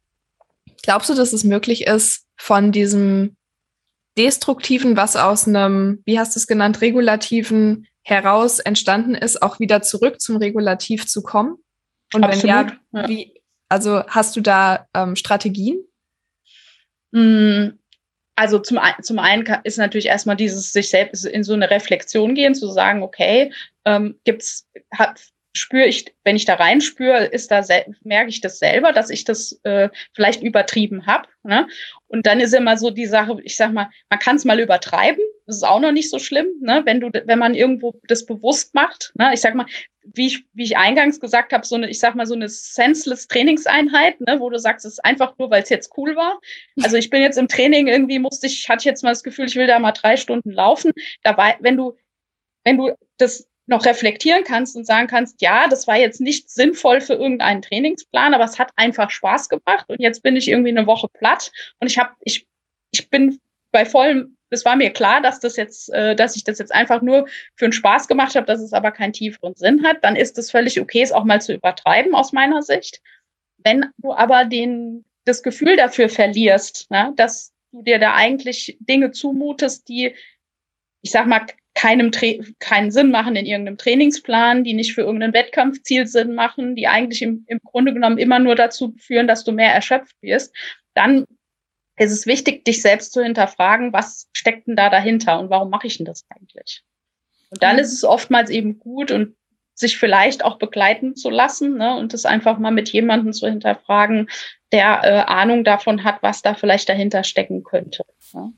glaubst du, dass es möglich ist, von diesem Destruktiven, was aus einem, wie hast du es genannt, regulativen heraus entstanden ist, auch wieder zurück zum Regulativ zu kommen? Und Absolut, wenn ja, wie, also hast du da ähm, Strategien? Mm, also zum, zum einen ist natürlich erstmal dieses sich selbst in so eine Reflexion gehen, zu sagen, okay, ähm, gibt's, hat, spüre ich, wenn ich da reinspüre, ist da merke ich das selber, dass ich das äh, vielleicht übertrieben habe. Ne? Und dann ist immer so die Sache, ich sag mal, man kann es mal übertreiben, das ist auch noch nicht so schlimm, ne? wenn du, wenn man irgendwo das bewusst macht. Ne? Ich sag mal, wie ich, wie ich eingangs gesagt habe, so eine, ich sag mal, so eine senseless Trainingseinheit, ne, wo du sagst, es ist einfach nur, weil es jetzt cool war. Also ich bin jetzt im Training, irgendwie musste ich, hatte ich jetzt mal das Gefühl, ich will da mal drei Stunden laufen. Dabei, wenn du, wenn du das noch reflektieren kannst und sagen kannst, ja, das war jetzt nicht sinnvoll für irgendeinen Trainingsplan, aber es hat einfach Spaß gemacht und jetzt bin ich irgendwie eine Woche platt und ich habe ich ich bin bei vollem es war mir klar, dass das jetzt äh, dass ich das jetzt einfach nur für einen Spaß gemacht habe, dass es aber keinen tieferen Sinn hat, dann ist es völlig okay, es auch mal zu übertreiben aus meiner Sicht. Wenn du aber den das Gefühl dafür verlierst, ne, dass du dir da eigentlich Dinge zumutest, die ich sag mal keinem Tra keinen Sinn machen in irgendeinem Trainingsplan, die nicht für irgendein Wettkampfziel Sinn machen, die eigentlich im, im Grunde genommen immer nur dazu führen, dass du mehr erschöpft wirst, dann ist es wichtig, dich selbst zu hinterfragen, was steckt denn da dahinter und warum mache ich denn das eigentlich? Und dann ist es oftmals eben gut und sich vielleicht auch begleiten zu lassen ne, und das einfach mal mit jemandem zu hinterfragen, der äh, Ahnung davon hat, was da vielleicht dahinter stecken könnte. Ja.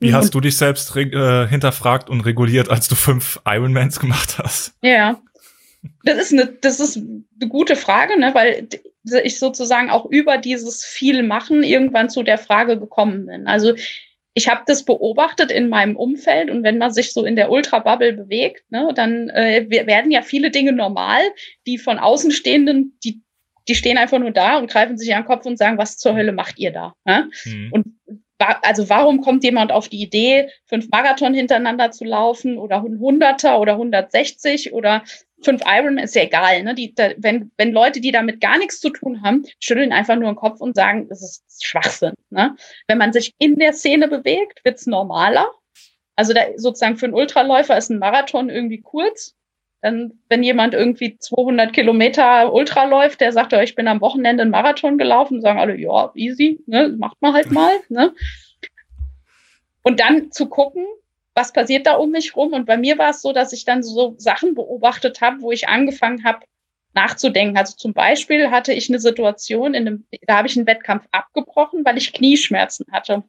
Wie hast du dich selbst äh, hinterfragt und reguliert, als du fünf Ironmans gemacht hast? Ja, das ist eine, das ist eine gute Frage, ne, weil ich sozusagen auch über dieses viel machen irgendwann zu der Frage gekommen bin. Also ich habe das beobachtet in meinem Umfeld und wenn man sich so in der Ultra-Bubble bewegt, ne, dann äh, werden ja viele Dinge normal, die von Außenstehenden, die die stehen einfach nur da und greifen sich an den Kopf und sagen, was zur Hölle macht ihr da? Ne? Mhm. Und also warum kommt jemand auf die Idee, fünf Marathon hintereinander zu laufen oder ein Hunderter oder 160 oder fünf Iron ist ja egal. Ne? Die, da, wenn, wenn Leute, die damit gar nichts zu tun haben, schütteln einfach nur den Kopf und sagen, das ist Schwachsinn. Ne? Wenn man sich in der Szene bewegt, wird's normaler. Also da, sozusagen für einen Ultraläufer ist ein Marathon irgendwie kurz. Dann, wenn jemand irgendwie 200 Kilometer Ultra läuft, der sagt, ich bin am Wochenende einen Marathon gelaufen, sagen alle, ja, easy, ne, macht man halt mal. Ne? Und dann zu gucken, was passiert da um mich rum? Und bei mir war es so, dass ich dann so Sachen beobachtet habe, wo ich angefangen habe, nachzudenken. Also zum Beispiel hatte ich eine Situation, in einem, da habe ich einen Wettkampf abgebrochen, weil ich Knieschmerzen hatte.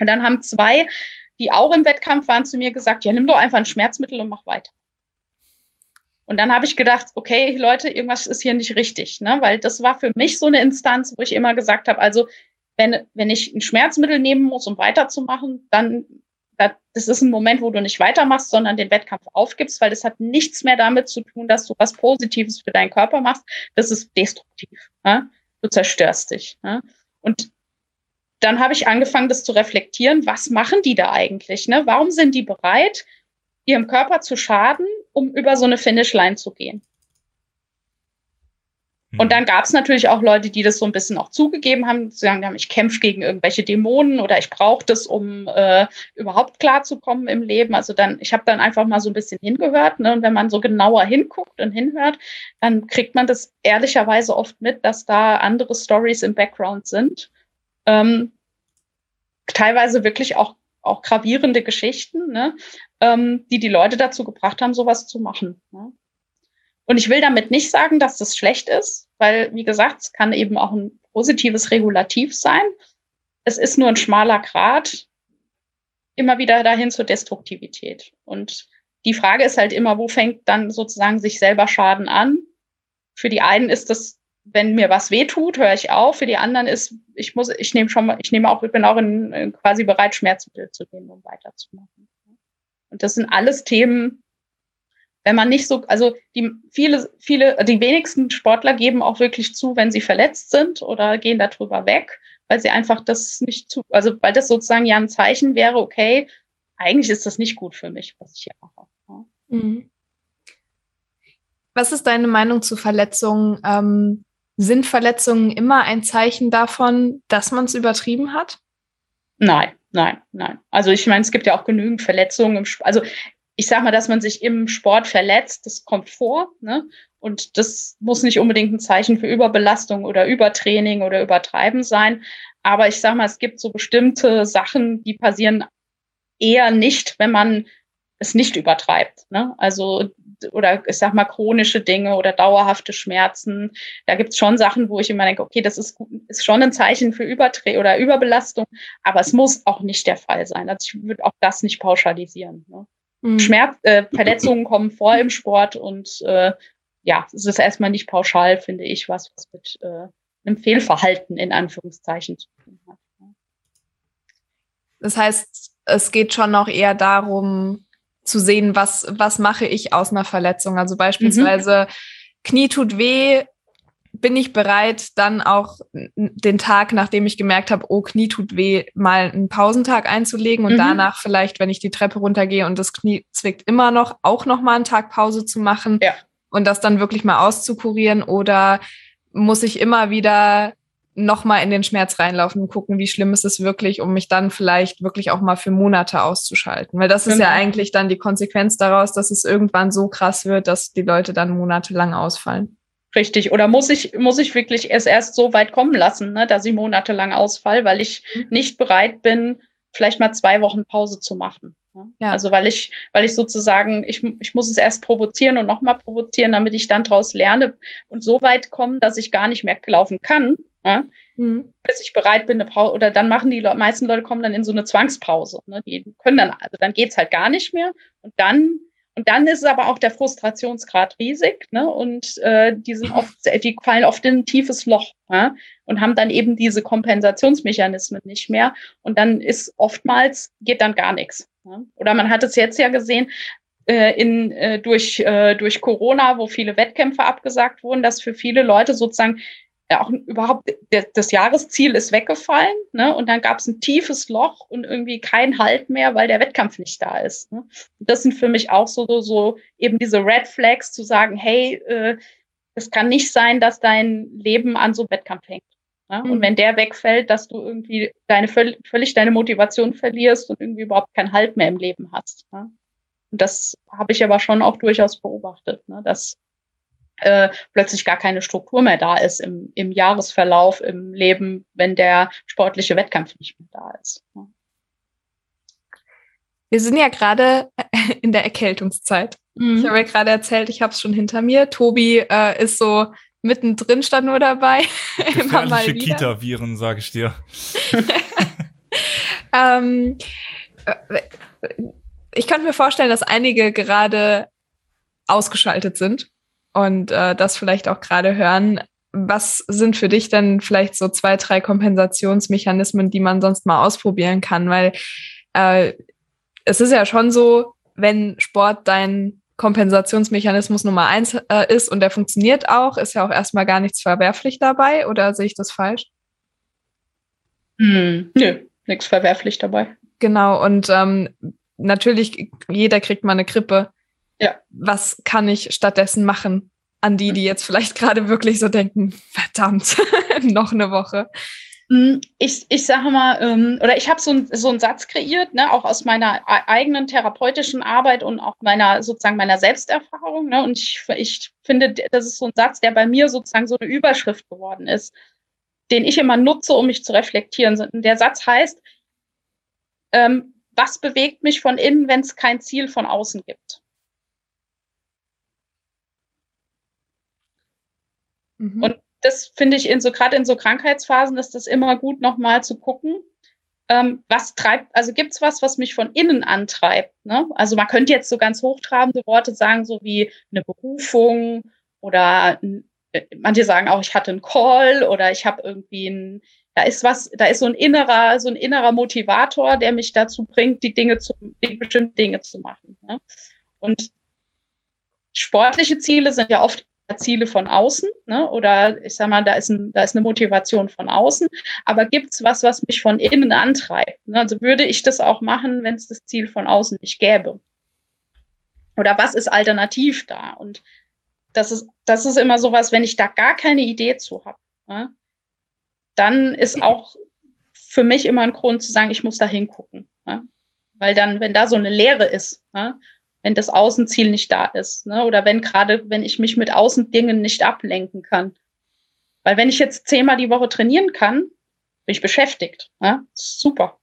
Und dann haben zwei, die auch im Wettkampf waren, zu mir gesagt, ja, nimm doch einfach ein Schmerzmittel und mach weiter. Und dann habe ich gedacht, okay, Leute, irgendwas ist hier nicht richtig, ne? Weil das war für mich so eine Instanz, wo ich immer gesagt habe, also wenn, wenn ich ein Schmerzmittel nehmen muss, um weiterzumachen, dann das ist ein Moment, wo du nicht weitermachst, sondern den Wettkampf aufgibst, weil das hat nichts mehr damit zu tun, dass du was Positives für deinen Körper machst. Das ist destruktiv. Ne? Du zerstörst dich. Ne? Und dann habe ich angefangen, das zu reflektieren. Was machen die da eigentlich? Ne? Warum sind die bereit, ihrem Körper zu schaden, um über so eine Finishline zu gehen. Und hm. dann gab es natürlich auch Leute, die das so ein bisschen auch zugegeben haben, sagen, ich kämpfe gegen irgendwelche Dämonen oder ich brauche das, um äh, überhaupt klarzukommen im Leben. Also dann, ich habe dann einfach mal so ein bisschen hingehört. Ne? Und wenn man so genauer hinguckt und hinhört, dann kriegt man das ehrlicherweise oft mit, dass da andere Stories im Background sind. Ähm, teilweise wirklich auch auch gravierende Geschichten, ne, ähm, die die Leute dazu gebracht haben, sowas zu machen. Ne? Und ich will damit nicht sagen, dass das schlecht ist, weil, wie gesagt, es kann eben auch ein positives Regulativ sein. Es ist nur ein schmaler Grad immer wieder dahin zur Destruktivität. Und die Frage ist halt immer, wo fängt dann sozusagen sich selber Schaden an? Für die einen ist das wenn mir was wehtut, höre ich auf. Für die anderen ist, ich muss, ich nehme schon ich nehme auch, ich bin auch in, in quasi bereit, Schmerzmittel zu nehmen, um weiterzumachen. Und das sind alles Themen, wenn man nicht so, also die viele, viele, die wenigsten Sportler geben auch wirklich zu, wenn sie verletzt sind oder gehen darüber weg, weil sie einfach das nicht zu, also weil das sozusagen ja ein Zeichen wäre, okay, eigentlich ist das nicht gut für mich, was ich hier mache. Mhm. Was ist deine Meinung zu Verletzungen? Ähm, sind Verletzungen immer ein Zeichen davon, dass man es übertrieben hat? Nein, nein, nein. Also ich meine, es gibt ja auch genügend Verletzungen. Im Sp also ich sag mal, dass man sich im Sport verletzt, das kommt vor, ne? Und das muss nicht unbedingt ein Zeichen für Überbelastung oder Übertraining oder Übertreiben sein. Aber ich sag mal, es gibt so bestimmte Sachen, die passieren eher nicht, wenn man es nicht übertreibt. Ne? Also, oder ich sag mal, chronische Dinge oder dauerhafte Schmerzen. Da gibt's schon Sachen, wo ich immer denke, okay, das ist, ist schon ein Zeichen für Überdreh oder Überbelastung, aber es muss auch nicht der Fall sein. Also ich würde auch das nicht pauschalisieren. Ne? Mhm. Schmerz, äh, Verletzungen kommen vor im Sport und äh, ja, es ist erstmal nicht pauschal, finde ich, was, was mit äh, einem Fehlverhalten in Anführungszeichen zu tun hat. Ne? Das heißt, es geht schon noch eher darum, zu sehen, was, was mache ich aus einer Verletzung. Also beispielsweise mhm. Knie tut weh, bin ich bereit, dann auch den Tag, nachdem ich gemerkt habe, oh, Knie tut weh, mal einen Pausentag einzulegen und mhm. danach vielleicht, wenn ich die Treppe runtergehe und das Knie zwickt immer noch, auch noch mal einen Tag Pause zu machen ja. und das dann wirklich mal auszukurieren oder muss ich immer wieder nochmal in den Schmerz reinlaufen und gucken, wie schlimm ist es wirklich, um mich dann vielleicht wirklich auch mal für Monate auszuschalten. Weil das ist ja genau. eigentlich dann die Konsequenz daraus, dass es irgendwann so krass wird, dass die Leute dann monatelang ausfallen. Richtig. Oder muss ich, muss ich wirklich es erst so weit kommen lassen, ne, dass ich monatelang ausfall, weil ich mhm. nicht bereit bin, vielleicht mal zwei Wochen Pause zu machen. Ne? Ja. Also weil ich, weil ich sozusagen, ich, ich muss es erst provozieren und nochmal provozieren, damit ich dann daraus lerne und so weit kommen, dass ich gar nicht mehr laufen kann, ja? Mhm. Bis ich bereit bin, eine Pause, oder dann machen die Le meisten Leute kommen dann in so eine Zwangspause. Ne? Die können dann, also dann geht's halt gar nicht mehr. Und dann, und dann ist aber auch der Frustrationsgrad riesig, ne? Und äh, die sind oft, die fallen oft in ein tiefes Loch ja? und haben dann eben diese Kompensationsmechanismen nicht mehr. Und dann ist oftmals, geht dann gar nichts. Ja? Oder man hat es jetzt ja gesehen, äh, in, äh, durch, äh, durch Corona, wo viele Wettkämpfe abgesagt wurden, dass für viele Leute sozusagen auch überhaupt das Jahresziel ist weggefallen, ne? Und dann gab es ein tiefes Loch und irgendwie kein Halt mehr, weil der Wettkampf nicht da ist. Ne? das sind für mich auch so, so, so eben diese Red Flags zu sagen, hey, äh, es kann nicht sein, dass dein Leben an so einem Wettkampf hängt. Ne? Mhm. Und wenn der wegfällt, dass du irgendwie deine völlig deine Motivation verlierst und irgendwie überhaupt keinen Halt mehr im Leben hast. Ne? Und das habe ich aber schon auch durchaus beobachtet, ne? dass äh, plötzlich gar keine Struktur mehr da ist im, im Jahresverlauf, im Leben, wenn der sportliche Wettkampf nicht mehr da ist. Wir sind ja gerade in der Erkältungszeit. Mhm. Ich habe ja gerade erzählt, ich habe es schon hinter mir. Tobi äh, ist so mittendrin, stand nur dabei. Gefährliche Kita-Viren, sage ich dir. ähm, äh, ich könnte mir vorstellen, dass einige gerade ausgeschaltet sind und äh, das vielleicht auch gerade hören. Was sind für dich denn vielleicht so zwei, drei Kompensationsmechanismen, die man sonst mal ausprobieren kann? Weil äh, es ist ja schon so, wenn Sport dein Kompensationsmechanismus Nummer eins äh, ist und der funktioniert auch, ist ja auch erstmal gar nichts verwerflich dabei, oder sehe ich das falsch? Hm, nö, nichts verwerflich dabei. Genau, und ähm, natürlich, jeder kriegt mal eine Grippe. Ja. Was kann ich stattdessen machen? An die, die jetzt vielleicht gerade wirklich so denken, verdammt, noch eine Woche. Hm, ich, ich sage mal, ähm, oder ich habe so, ein, so einen Satz kreiert, ne, auch aus meiner eigenen therapeutischen Arbeit und auch meiner sozusagen meiner Selbsterfahrung. Ne, und ich, ich finde, das ist so ein Satz, der bei mir sozusagen so eine Überschrift geworden ist, den ich immer nutze, um mich zu reflektieren. Der Satz heißt, ähm, was bewegt mich von innen, wenn es kein Ziel von außen gibt? Mhm. Und das finde ich in so, gerade in so Krankheitsphasen ist das immer gut, nochmal zu gucken, ähm, was treibt, also gibt's was, was mich von innen antreibt. Ne? Also man könnte jetzt so ganz hochtrabende Worte sagen, so wie eine Berufung oder äh, manche sagen auch, ich hatte einen Call oder ich habe irgendwie ein, da ist was, da ist so ein innerer, so ein innerer Motivator, der mich dazu bringt, die Dinge zu, die bestimmten Dinge zu machen. Ne? Und sportliche Ziele sind ja oft Ziele von außen, ne? oder ich sag mal, da ist, ein, da ist eine Motivation von außen, aber gibt's was, was mich von innen antreibt? Ne? Also würde ich das auch machen, wenn es das Ziel von außen nicht gäbe? Oder was ist alternativ da? Und das ist, das ist immer sowas, wenn ich da gar keine Idee zu habe, ne? dann ist auch für mich immer ein Grund zu sagen, ich muss da hingucken. Ne? Weil dann, wenn da so eine Leere ist, ne? Wenn das Außenziel nicht da ist. Ne? Oder wenn gerade, wenn ich mich mit Außendingen nicht ablenken kann. Weil wenn ich jetzt zehnmal die Woche trainieren kann, bin ich beschäftigt. Ne? Super.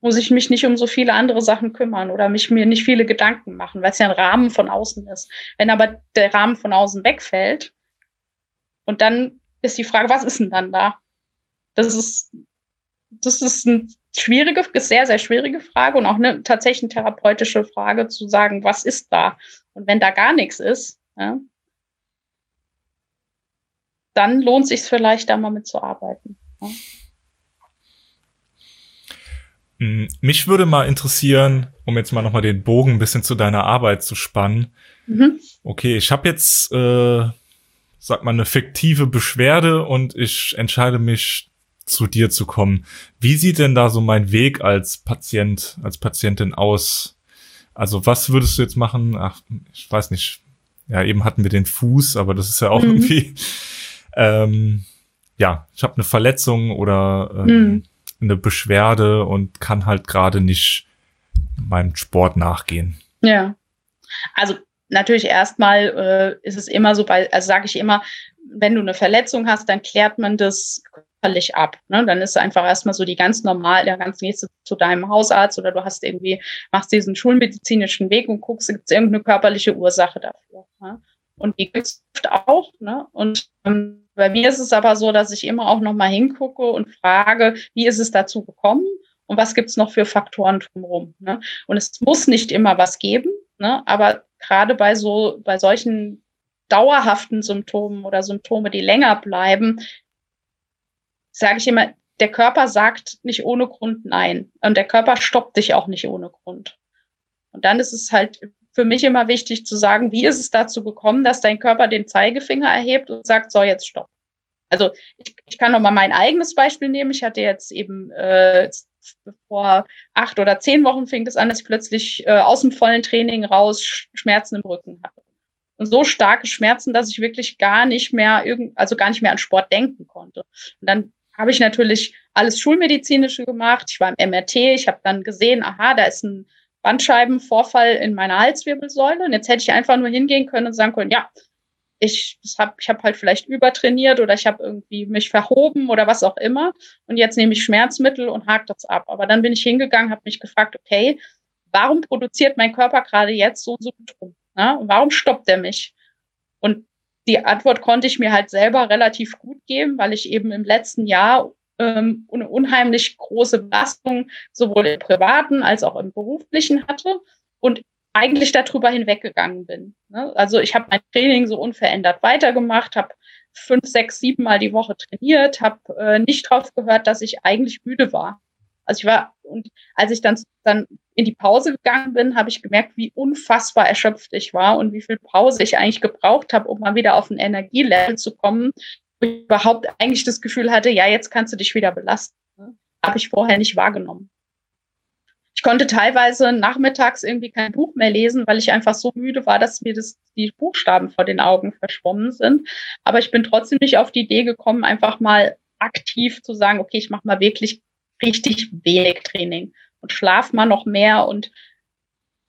Muss ich mich nicht um so viele andere Sachen kümmern oder mich mir nicht viele Gedanken machen, weil es ja ein Rahmen von außen ist. Wenn aber der Rahmen von außen wegfällt, und dann ist die Frage, was ist denn dann da? Das ist, das ist eine schwierige, sehr, sehr schwierige Frage und auch eine tatsächlich eine therapeutische Frage zu sagen, was ist da? Und wenn da gar nichts ist, ja, dann lohnt es sich vielleicht da mal mitzuarbeiten. Ja. Hm, mich würde mal interessieren, um jetzt mal nochmal den Bogen ein bisschen zu deiner Arbeit zu spannen. Mhm. Okay, ich habe jetzt äh, sag mal, eine fiktive Beschwerde und ich entscheide mich, zu dir zu kommen. Wie sieht denn da so mein Weg als Patient, als Patientin aus? Also was würdest du jetzt machen? Ach, ich weiß nicht. Ja, eben hatten wir den Fuß, aber das ist ja auch mhm. irgendwie, ähm, ja, ich habe eine Verletzung oder ähm, mhm. eine Beschwerde und kann halt gerade nicht meinem Sport nachgehen. Ja. Also natürlich erstmal äh, ist es immer so, bei, also sage ich immer, wenn du eine Verletzung hast, dann klärt man das körperlich ab. Ne? Dann ist einfach erstmal so die ganz normal, der ganz nächste zu deinem Hausarzt oder du hast irgendwie, machst diesen schulmedizinischen Weg und guckst, gibt es irgendeine körperliche Ursache dafür. Ne? Und die gibt es auch. Ne? Und ähm, bei mir ist es aber so, dass ich immer auch nochmal hingucke und frage, wie ist es dazu gekommen und was gibt es noch für Faktoren drumherum. Ne? Und es muss nicht immer was geben, ne? aber gerade bei so, bei solchen dauerhaften Symptomen oder Symptome, die länger bleiben, sage ich immer, der Körper sagt nicht ohne Grund nein. Und der Körper stoppt dich auch nicht ohne Grund. Und dann ist es halt für mich immer wichtig zu sagen, wie ist es dazu gekommen, dass dein Körper den Zeigefinger erhebt und sagt, so, jetzt stopp. Also ich, ich kann noch mal mein eigenes Beispiel nehmen. Ich hatte jetzt eben äh, vor acht oder zehn Wochen fing es an, dass ich plötzlich äh, aus dem vollen Training raus Schmerzen im Rücken hatte. Und so starke Schmerzen, dass ich wirklich gar nicht mehr irgend, also gar nicht mehr an Sport denken konnte. Und dann habe ich natürlich alles Schulmedizinische gemacht. Ich war im MRT, ich habe dann gesehen, aha, da ist ein Bandscheibenvorfall in meiner Halswirbelsäule. Und jetzt hätte ich einfach nur hingehen können und sagen können, ja, ich habe ich hab halt vielleicht übertrainiert oder ich habe irgendwie mich verhoben oder was auch immer. Und jetzt nehme ich Schmerzmittel und hake das ab. Aber dann bin ich hingegangen, habe mich gefragt, okay, warum produziert mein Körper gerade jetzt so Symptom? Ne? Warum stoppt er mich? Und die Antwort konnte ich mir halt selber relativ gut geben, weil ich eben im letzten Jahr ähm, eine unheimlich große Belastung sowohl im privaten als auch im beruflichen hatte. Und eigentlich darüber hinweggegangen bin. Ne? Also ich habe mein Training so unverändert weitergemacht, habe fünf, sechs, sieben Mal die Woche trainiert, habe äh, nicht drauf gehört, dass ich eigentlich müde war. Also ich war, und als ich dann, dann in die Pause gegangen bin, habe ich gemerkt, wie unfassbar erschöpft ich war und wie viel Pause ich eigentlich gebraucht habe, um mal wieder auf ein Energielevel zu kommen, wo ich überhaupt eigentlich das Gefühl hatte, ja, jetzt kannst du dich wieder belasten. Habe ich vorher nicht wahrgenommen. Ich konnte teilweise nachmittags irgendwie kein Buch mehr lesen, weil ich einfach so müde war, dass mir das, die Buchstaben vor den Augen verschwommen sind. Aber ich bin trotzdem nicht auf die Idee gekommen, einfach mal aktiv zu sagen, okay, ich mache mal wirklich richtig wenig Training und schlaf mal noch mehr und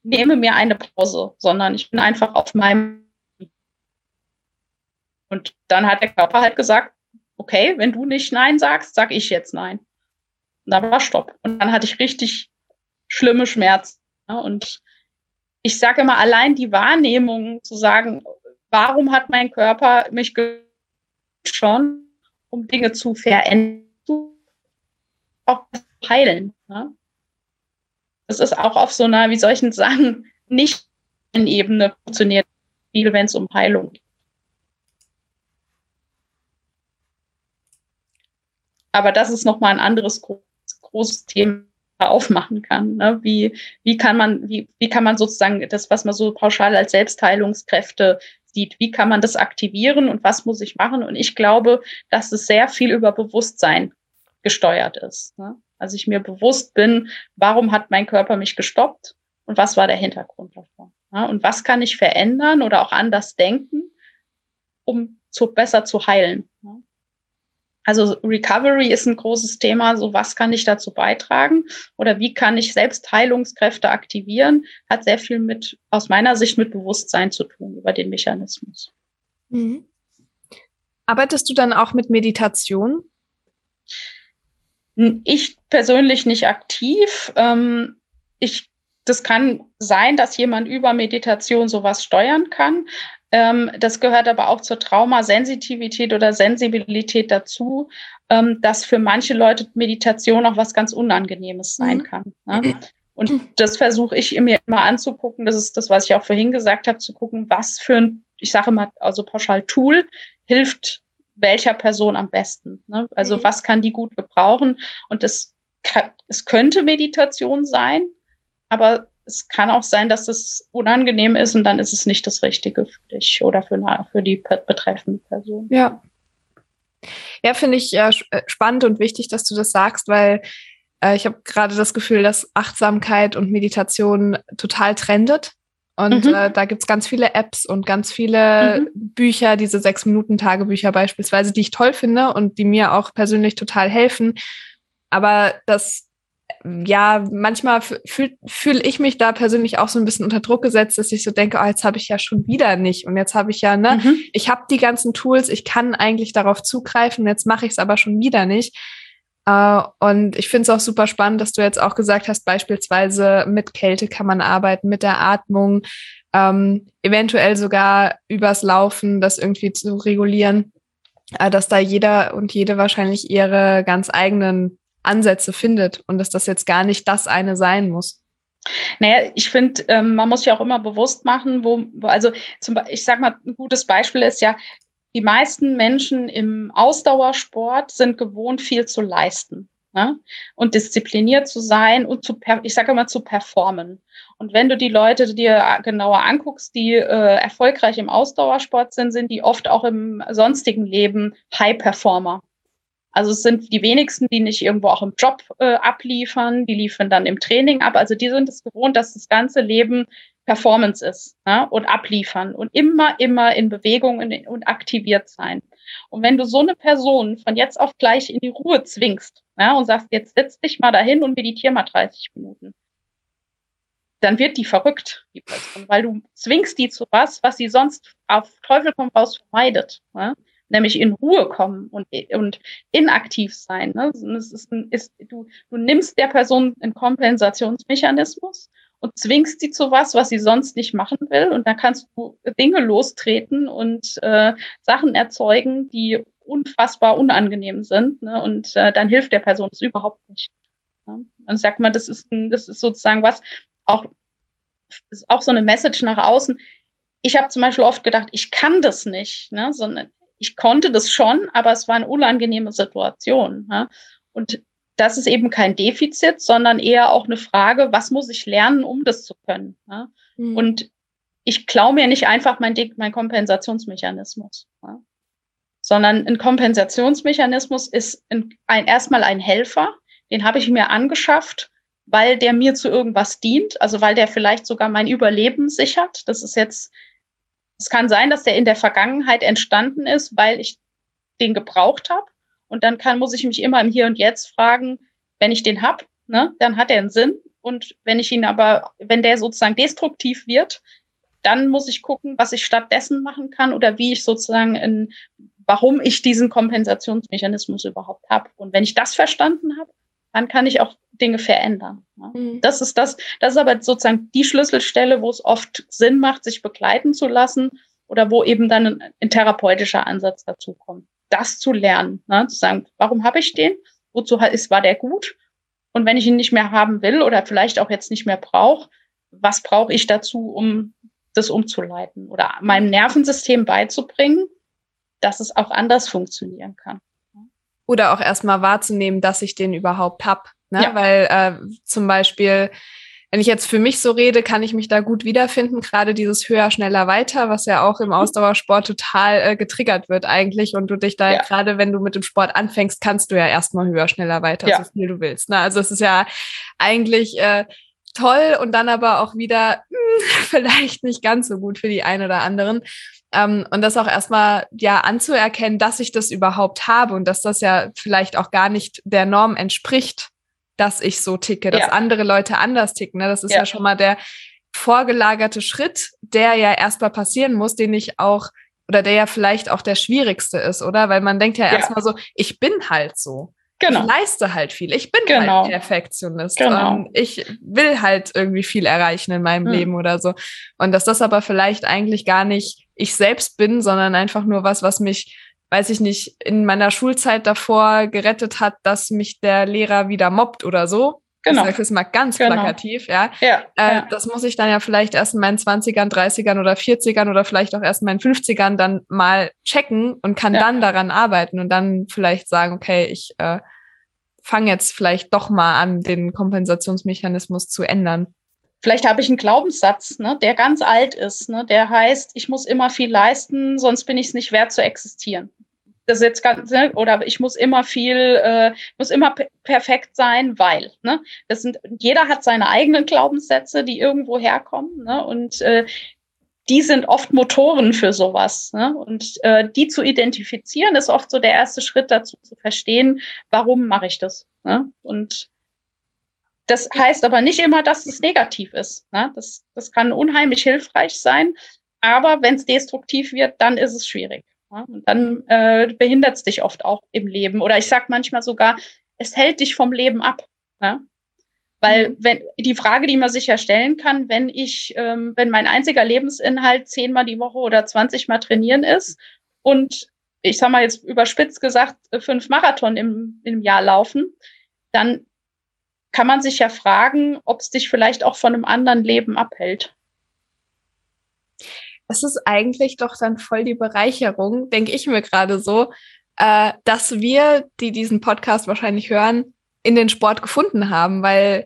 nehme mir eine Pause, sondern ich bin einfach auf meinem und dann hat der Körper halt gesagt, okay, wenn du nicht Nein sagst, sag ich jetzt Nein. Und da war Stopp. Und dann hatte ich richtig schlimme Schmerzen. Und ich sage immer, allein die Wahrnehmung zu sagen, warum hat mein Körper mich schon, um Dinge zu verändern, auch heilen. Ja? Das ist auch auf so einer, wie soll ich denn sagen, nicht Ebene funktioniert viel, wenn es um Heilung geht. Aber das ist nochmal ein anderes großes Thema aufmachen kann. Ne? Wie, wie kann man, wie, wie kann man sozusagen das, was man so pauschal als Selbstheilungskräfte sieht, wie kann man das aktivieren und was muss ich machen? Und ich glaube, dass es sehr viel über Bewusstsein gesteuert ist. Ne? Also ich mir bewusst bin, warum hat mein Körper mich gestoppt und was war der Hintergrund davon? Ne? Und was kann ich verändern oder auch anders denken, um zu besser zu heilen? Ne? Also Recovery ist ein großes Thema. So was kann ich dazu beitragen oder wie kann ich selbst Heilungskräfte aktivieren? Hat sehr viel mit, aus meiner Sicht, mit Bewusstsein zu tun über den Mechanismus. Mhm. Arbeitest du dann auch mit Meditation? Ich persönlich nicht aktiv. Ähm, ich, das kann sein, dass jemand über Meditation sowas steuern kann. Ähm, das gehört aber auch zur Traumasensitivität oder Sensibilität dazu, ähm, dass für manche Leute Meditation auch was ganz Unangenehmes sein mhm. kann. Ne? Und das versuche ich mir immer anzugucken. Das ist das, was ich auch vorhin gesagt habe, zu gucken, was für ein, ich sage mal, also pauschal Tool hilft welcher Person am besten. Ne? Also mhm. was kann die gut gebrauchen? Und das es könnte Meditation sein, aber es kann auch sein, dass es unangenehm ist und dann ist es nicht das Richtige für dich oder für, eine, für die betreffende Person. Ja. Ja, finde ich äh, spannend und wichtig, dass du das sagst, weil äh, ich habe gerade das Gefühl, dass Achtsamkeit und Meditation total trendet. Und mhm. äh, da gibt's ganz viele Apps und ganz viele mhm. Bücher, diese Sechs-Minuten-Tagebücher beispielsweise, die ich toll finde und die mir auch persönlich total helfen. Aber das ja, manchmal fühle fühl ich mich da persönlich auch so ein bisschen unter Druck gesetzt, dass ich so denke, oh, jetzt habe ich ja schon wieder nicht. Und jetzt habe ich ja, ne, mhm. ich habe die ganzen Tools, ich kann eigentlich darauf zugreifen, jetzt mache ich es aber schon wieder nicht. Uh, und ich finde es auch super spannend, dass du jetzt auch gesagt hast, beispielsweise mit Kälte kann man arbeiten, mit der Atmung, ähm, eventuell sogar übers Laufen, das irgendwie zu regulieren, uh, dass da jeder und jede wahrscheinlich ihre ganz eigenen Ansätze findet und dass das jetzt gar nicht das eine sein muss. Naja, ich finde, ähm, man muss ja auch immer bewusst machen, wo, also zum, ich sag mal, ein gutes Beispiel ist ja, die meisten Menschen im Ausdauersport sind gewohnt, viel zu leisten ne? und diszipliniert zu sein und zu, ich sage immer, zu performen. Und wenn du die Leute dir genauer anguckst, die äh, erfolgreich im Ausdauersport sind, sind die oft auch im sonstigen Leben High-Performer. Also es sind die wenigsten, die nicht irgendwo auch im Job äh, abliefern, die liefern dann im Training ab. Also die sind es gewohnt, dass das ganze Leben Performance ist ne? und abliefern und immer, immer in Bewegung und, und aktiviert sein. Und wenn du so eine Person von jetzt auf gleich in die Ruhe zwingst ja, und sagst, jetzt setz dich mal dahin und meditier mal 30 Minuten, dann wird die verrückt, die Person, weil du zwingst die zu was, was sie sonst auf Teufel komm raus vermeidet. Ja? nämlich in Ruhe kommen und, und inaktiv sein. Ne? Es ist, ist, du, du nimmst der Person einen Kompensationsmechanismus und zwingst sie zu was, was sie sonst nicht machen will. Und dann kannst du Dinge lostreten und äh, Sachen erzeugen, die unfassbar unangenehm sind. Ne? Und äh, dann hilft der Person es überhaupt nicht. Ne? Und sag mal, das ist, ein, das ist sozusagen was, auch, ist auch so eine Message nach außen. Ich habe zum Beispiel oft gedacht, ich kann das nicht, ne? sondern ich konnte das schon, aber es war eine unangenehme Situation. Ja? Und das ist eben kein Defizit, sondern eher auch eine Frage, was muss ich lernen, um das zu können? Ja? Mhm. Und ich klaue mir nicht einfach mein, mein Kompensationsmechanismus, ja? sondern ein Kompensationsmechanismus ist ein, ein, erstmal ein Helfer, den habe ich mir angeschafft, weil der mir zu irgendwas dient, also weil der vielleicht sogar mein Überleben sichert. Das ist jetzt es kann sein, dass der in der Vergangenheit entstanden ist, weil ich den gebraucht habe. Und dann kann, muss ich mich immer im Hier und Jetzt fragen, wenn ich den hab, ne, dann hat er einen Sinn. Und wenn ich ihn aber, wenn der sozusagen destruktiv wird, dann muss ich gucken, was ich stattdessen machen kann oder wie ich sozusagen in, warum ich diesen Kompensationsmechanismus überhaupt habe. Und wenn ich das verstanden habe, dann kann ich auch Dinge verändern. Ne? Mhm. Das ist das, das ist aber sozusagen die Schlüsselstelle, wo es oft Sinn macht, sich begleiten zu lassen oder wo eben dann ein, ein therapeutischer Ansatz dazu kommt. Das zu lernen, ne? zu sagen, warum habe ich den? Wozu ist, war der gut? Und wenn ich ihn nicht mehr haben will oder vielleicht auch jetzt nicht mehr brauche, was brauche ich dazu, um das umzuleiten oder meinem Nervensystem beizubringen, dass es auch anders funktionieren kann. Oder auch erstmal wahrzunehmen, dass ich den überhaupt hab. Ne? Ja. Weil äh, zum Beispiel, wenn ich jetzt für mich so rede, kann ich mich da gut wiederfinden. Gerade dieses höher, schneller, weiter, was ja auch im mhm. Ausdauersport total äh, getriggert wird eigentlich. Und du dich da ja. gerade, wenn du mit dem Sport anfängst, kannst du ja erstmal höher, schneller, weiter, ja. so viel du willst. Ne? Also es ist ja eigentlich äh, toll und dann aber auch wieder mh, hm, vielleicht nicht ganz so gut für die einen oder anderen. Ähm, und das auch erstmal ja anzuerkennen, dass ich das überhaupt habe und dass das ja vielleicht auch gar nicht der Norm entspricht, dass ich so ticke, dass ja. andere Leute anders ticken. Ne? Das ist ja. ja schon mal der vorgelagerte Schritt, der ja erstmal passieren muss, den ich auch oder der ja vielleicht auch der schwierigste ist, oder? Weil man denkt ja, ja. erstmal so, ich bin halt so. Genau. Ich leiste halt viel. Ich bin halt genau. halt Perfektionist. Genau. Und ich will halt irgendwie viel erreichen in meinem hm. Leben oder so. Und dass das aber vielleicht eigentlich gar nicht ich selbst bin, sondern einfach nur was, was mich, weiß ich nicht, in meiner Schulzeit davor gerettet hat, dass mich der Lehrer wieder mobbt oder so. Genau. Ich sage es mal ganz genau. plakativ, ja. Ja, äh, ja. Das muss ich dann ja vielleicht erst in meinen 20ern, 30ern oder 40ern oder vielleicht auch erst in meinen 50ern dann mal checken und kann ja. dann daran arbeiten und dann vielleicht sagen, okay, ich äh, fange jetzt vielleicht doch mal an, den Kompensationsmechanismus zu ändern. Vielleicht habe ich einen Glaubenssatz, ne, der ganz alt ist, ne, der heißt, ich muss immer viel leisten, sonst bin ich es nicht wert zu existieren das ist jetzt ganz, ne, oder ich muss immer viel, äh, muss immer perfekt sein, weil, ne, das sind, jeder hat seine eigenen Glaubenssätze, die irgendwo herkommen, ne, und äh, die sind oft Motoren für sowas. Ne? Und äh, die zu identifizieren, ist oft so der erste Schritt dazu zu verstehen, warum mache ich das. Ne? Und das heißt aber nicht immer, dass es negativ ist. Ne? Das, das kann unheimlich hilfreich sein. Aber wenn es destruktiv wird, dann ist es schwierig. Ja, und dann äh, behindert es dich oft auch im Leben. Oder ich sag manchmal sogar, es hält dich vom Leben ab. Ja? Weil mhm. wenn die Frage, die man sich ja stellen kann, wenn ich, ähm, wenn mein einziger Lebensinhalt zehnmal die Woche oder zwanzigmal trainieren ist und ich sag mal jetzt überspitzt gesagt fünf Marathon im, im Jahr laufen, dann kann man sich ja fragen, ob es dich vielleicht auch von einem anderen Leben abhält es ist eigentlich doch dann voll die Bereicherung, denke ich mir gerade so, äh, dass wir, die diesen Podcast wahrscheinlich hören, in den Sport gefunden haben, weil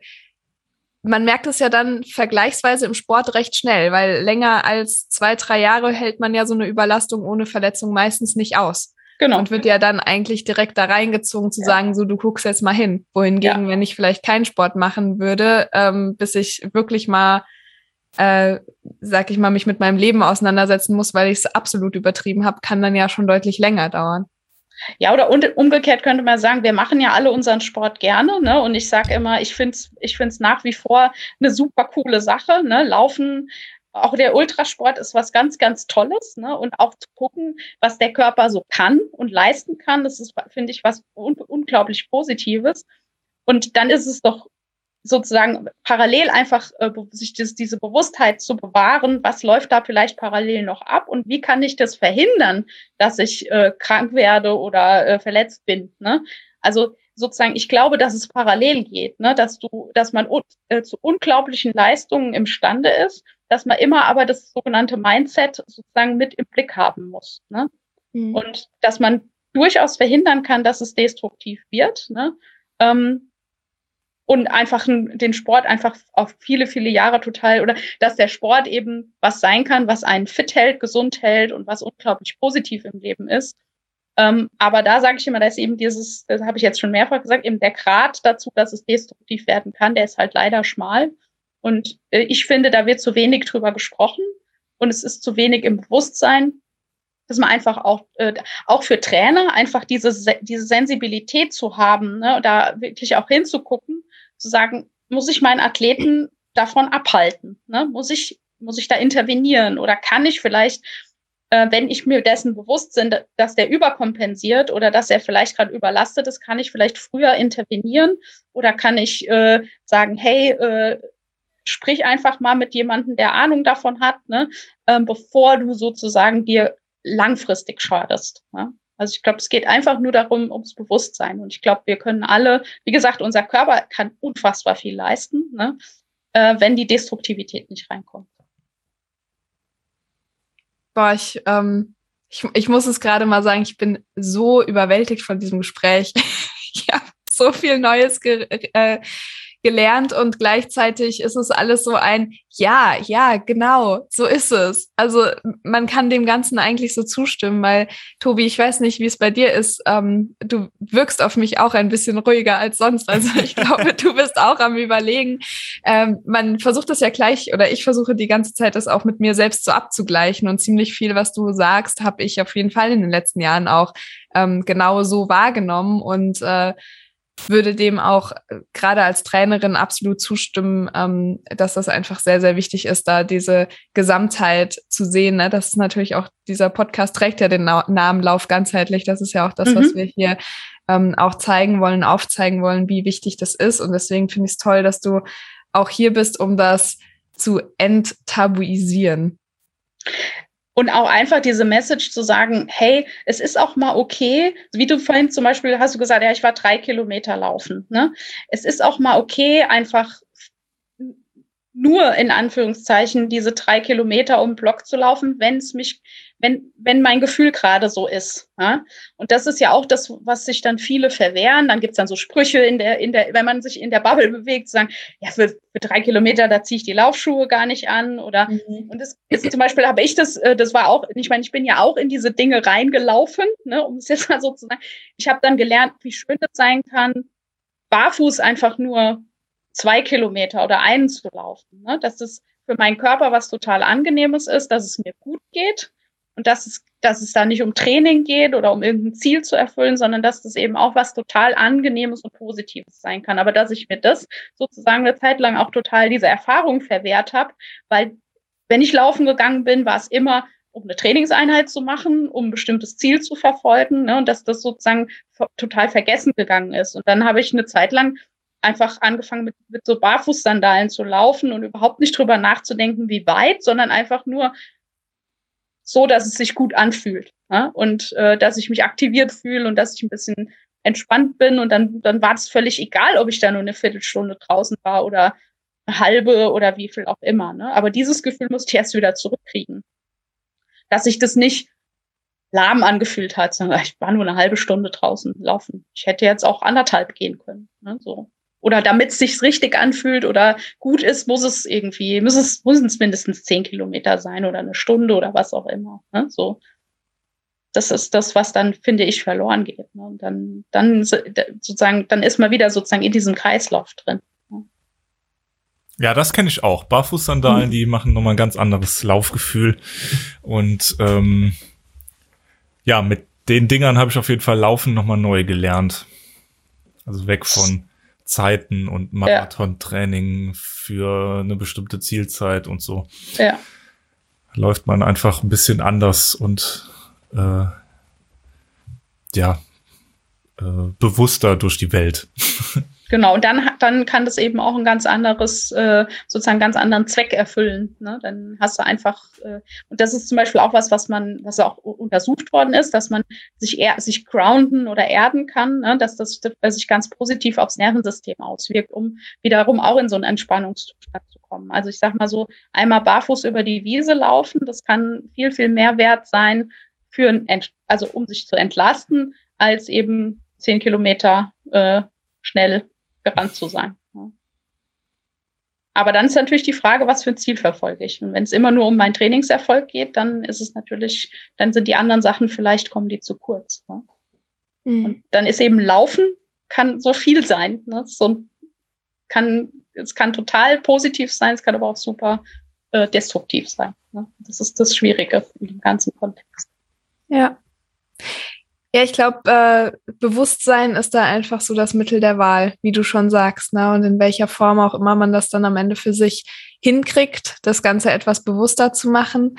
man merkt es ja dann vergleichsweise im Sport recht schnell, weil länger als zwei, drei Jahre hält man ja so eine Überlastung ohne Verletzung meistens nicht aus. Genau. Und wird ja dann eigentlich direkt da reingezogen zu ja. sagen, so du guckst jetzt mal hin. Wohingegen, ja. wenn ich vielleicht keinen Sport machen würde, ähm, bis ich wirklich mal äh, sag ich mal, mich mit meinem Leben auseinandersetzen muss, weil ich es absolut übertrieben habe, kann dann ja schon deutlich länger dauern. Ja, oder umgekehrt könnte man sagen, wir machen ja alle unseren Sport gerne, ne? Und ich sage immer, ich finde es ich find's nach wie vor eine super coole Sache. Ne? Laufen, auch der Ultrasport ist was ganz, ganz Tolles, ne? Und auch zu gucken, was der Körper so kann und leisten kann, das ist, finde ich, was un unglaublich Positives. Und dann ist es doch sozusagen parallel einfach äh, sich das, diese Bewusstheit zu bewahren, was läuft da vielleicht parallel noch ab und wie kann ich das verhindern, dass ich äh, krank werde oder äh, verletzt bin. Ne? Also sozusagen, ich glaube, dass es parallel geht, ne? dass du, dass man äh, zu unglaublichen Leistungen imstande ist, dass man immer aber das sogenannte Mindset sozusagen mit im Blick haben muss. Ne? Mhm. Und dass man durchaus verhindern kann, dass es destruktiv wird. Ne? Ähm, und einfach den Sport einfach auf viele, viele Jahre total oder dass der Sport eben was sein kann, was einen fit hält, gesund hält und was unglaublich positiv im Leben ist. Ähm, aber da sage ich immer, da ist eben dieses, das habe ich jetzt schon mehrfach gesagt, eben der Grad dazu, dass es destruktiv werden kann, der ist halt leider schmal. Und äh, ich finde, da wird zu wenig drüber gesprochen und es ist zu wenig im Bewusstsein, dass man einfach auch, äh, auch für Trainer einfach diese, diese Sensibilität zu haben, ne, da wirklich auch hinzugucken zu sagen, muss ich meinen Athleten davon abhalten? Ne? Muss ich, muss ich da intervenieren? Oder kann ich vielleicht, äh, wenn ich mir dessen bewusst bin, dass der überkompensiert oder dass er vielleicht gerade überlastet ist, kann ich vielleicht früher intervenieren? Oder kann ich äh, sagen, hey, äh, sprich einfach mal mit jemandem, der Ahnung davon hat, ne? ähm, bevor du sozusagen dir langfristig schadest. Ne? Also ich glaube, es geht einfach nur darum, ums Bewusstsein. Und ich glaube, wir können alle, wie gesagt, unser Körper kann unfassbar viel leisten, ne? äh, wenn die Destruktivität nicht reinkommt. Boah, ich, ähm, ich, ich muss es gerade mal sagen, ich bin so überwältigt von diesem Gespräch. ich habe so viel Neues äh, gelernt und gleichzeitig ist es alles so ein, ja, ja, genau, so ist es. Also man kann dem Ganzen eigentlich so zustimmen, weil Tobi, ich weiß nicht, wie es bei dir ist. Ähm, du wirkst auf mich auch ein bisschen ruhiger als sonst. Also ich glaube, du bist auch am Überlegen. Ähm, man versucht das ja gleich, oder ich versuche die ganze Zeit, das auch mit mir selbst so abzugleichen. Und ziemlich viel, was du sagst, habe ich auf jeden Fall in den letzten Jahren auch ähm, genau so wahrgenommen. Und äh, würde dem auch äh, gerade als Trainerin absolut zustimmen, ähm, dass das einfach sehr, sehr wichtig ist, da diese Gesamtheit zu sehen. Ne? Das ist natürlich auch, dieser Podcast trägt ja den Na Namen Lauf ganzheitlich. Das ist ja auch das, mhm. was wir hier ähm, auch zeigen wollen, aufzeigen wollen, wie wichtig das ist. Und deswegen finde ich es toll, dass du auch hier bist, um das zu enttabuisieren. Und auch einfach diese Message zu sagen, hey, es ist auch mal okay, wie du vorhin zum Beispiel hast du gesagt, ja, ich war drei Kilometer laufen. Ne? Es ist auch mal okay, einfach nur in Anführungszeichen diese drei Kilometer um Block zu laufen, wenn es mich wenn, wenn mein Gefühl gerade so ist. Ja? Und das ist ja auch das, was sich dann viele verwehren. Dann gibt's dann so Sprüche in der, in der, wenn man sich in der Bubble bewegt, sagen, ja, für, für drei Kilometer, da ziehe ich die Laufschuhe gar nicht an. Oder mhm. und das ist zum Beispiel habe ich das, äh, das war auch, ich meine, ich bin ja auch in diese Dinge reingelaufen, ne, um es jetzt mal so zu sagen. Ich habe dann gelernt, wie schön das sein kann, barfuß einfach nur zwei Kilometer oder einen zu laufen. Ne? Dass es für meinen Körper was total Angenehmes ist, dass es mir gut geht und dass es, dass es da nicht um Training geht oder um irgendein Ziel zu erfüllen, sondern dass das eben auch was total Angenehmes und Positives sein kann. Aber dass ich mir das sozusagen eine Zeit lang auch total diese Erfahrung verwehrt habe, weil wenn ich laufen gegangen bin, war es immer um eine Trainingseinheit zu machen, um ein bestimmtes Ziel zu verfolgen, ne, und dass das sozusagen total vergessen gegangen ist. Und dann habe ich eine Zeit lang einfach angefangen mit, mit so Barfußsandalen zu laufen und überhaupt nicht drüber nachzudenken, wie weit, sondern einfach nur so, dass es sich gut anfühlt ja? und äh, dass ich mich aktiviert fühle und dass ich ein bisschen entspannt bin und dann, dann war es völlig egal, ob ich da nur eine Viertelstunde draußen war oder eine halbe oder wie viel auch immer. Ne? Aber dieses Gefühl musste ich erst wieder zurückkriegen. Dass sich das nicht lahm angefühlt hat, sondern ich war nur eine halbe Stunde draußen laufen. Ich hätte jetzt auch anderthalb gehen können. Ne? So oder damit es sich richtig anfühlt oder gut ist, muss es irgendwie, muss es, müssen es mindestens zehn Kilometer sein oder eine Stunde oder was auch immer. Ne? So. Das ist das, was dann, finde ich, verloren geht. Ne? Und dann, dann sozusagen, dann ist man wieder sozusagen in diesem Kreislauf drin. Ne? Ja, das kenne ich auch. Barfußsandalen, mhm. die machen nochmal ein ganz anderes Laufgefühl. Und ähm, ja, mit den Dingern habe ich auf jeden Fall Laufen nochmal neu gelernt. Also weg von Zeiten und Marathontraining für eine bestimmte Zielzeit und so. Ja. Läuft man einfach ein bisschen anders und äh, ja, äh, bewusster durch die Welt. Genau, und dann, dann kann das eben auch ein ganz anderes, äh, sozusagen ganz anderen Zweck erfüllen. Ne? Dann hast du einfach, äh, und das ist zum Beispiel auch was, was man, was auch untersucht worden ist, dass man sich eher, sich grounden oder erden kann, ne? dass das sich ganz positiv aufs Nervensystem auswirkt, um wiederum auch in so einen Entspannungszustand zu kommen. Also ich sag mal so, einmal barfuß über die Wiese laufen, das kann viel, viel mehr wert sein für, ein also um sich zu entlasten, als eben zehn Kilometer äh, schnell gerannt zu sein. Aber dann ist natürlich die Frage, was für ein Ziel verfolge ich. Und wenn es immer nur um meinen Trainingserfolg geht, dann ist es natürlich, dann sind die anderen Sachen vielleicht kommen die zu kurz. Ne? Mhm. Und dann ist eben Laufen kann so viel sein. Ne? So kann, es kann total positiv sein, es kann aber auch super äh, destruktiv sein. Ne? Das ist das Schwierige in dem ganzen Kontext. Ja. Ja, ich glaube, äh, Bewusstsein ist da einfach so das Mittel der Wahl, wie du schon sagst, ne? Und in welcher Form auch immer man das dann am Ende für sich hinkriegt, das Ganze etwas bewusster zu machen.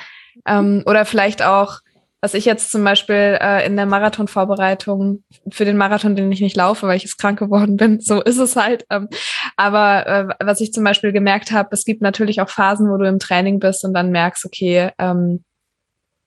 Ähm, oder vielleicht auch, was ich jetzt zum Beispiel äh, in der Marathonvorbereitung für den Marathon, den ich nicht laufe, weil ich jetzt krank geworden bin, so ist es halt. Ähm, aber äh, was ich zum Beispiel gemerkt habe, es gibt natürlich auch Phasen, wo du im Training bist und dann merkst, okay, ähm,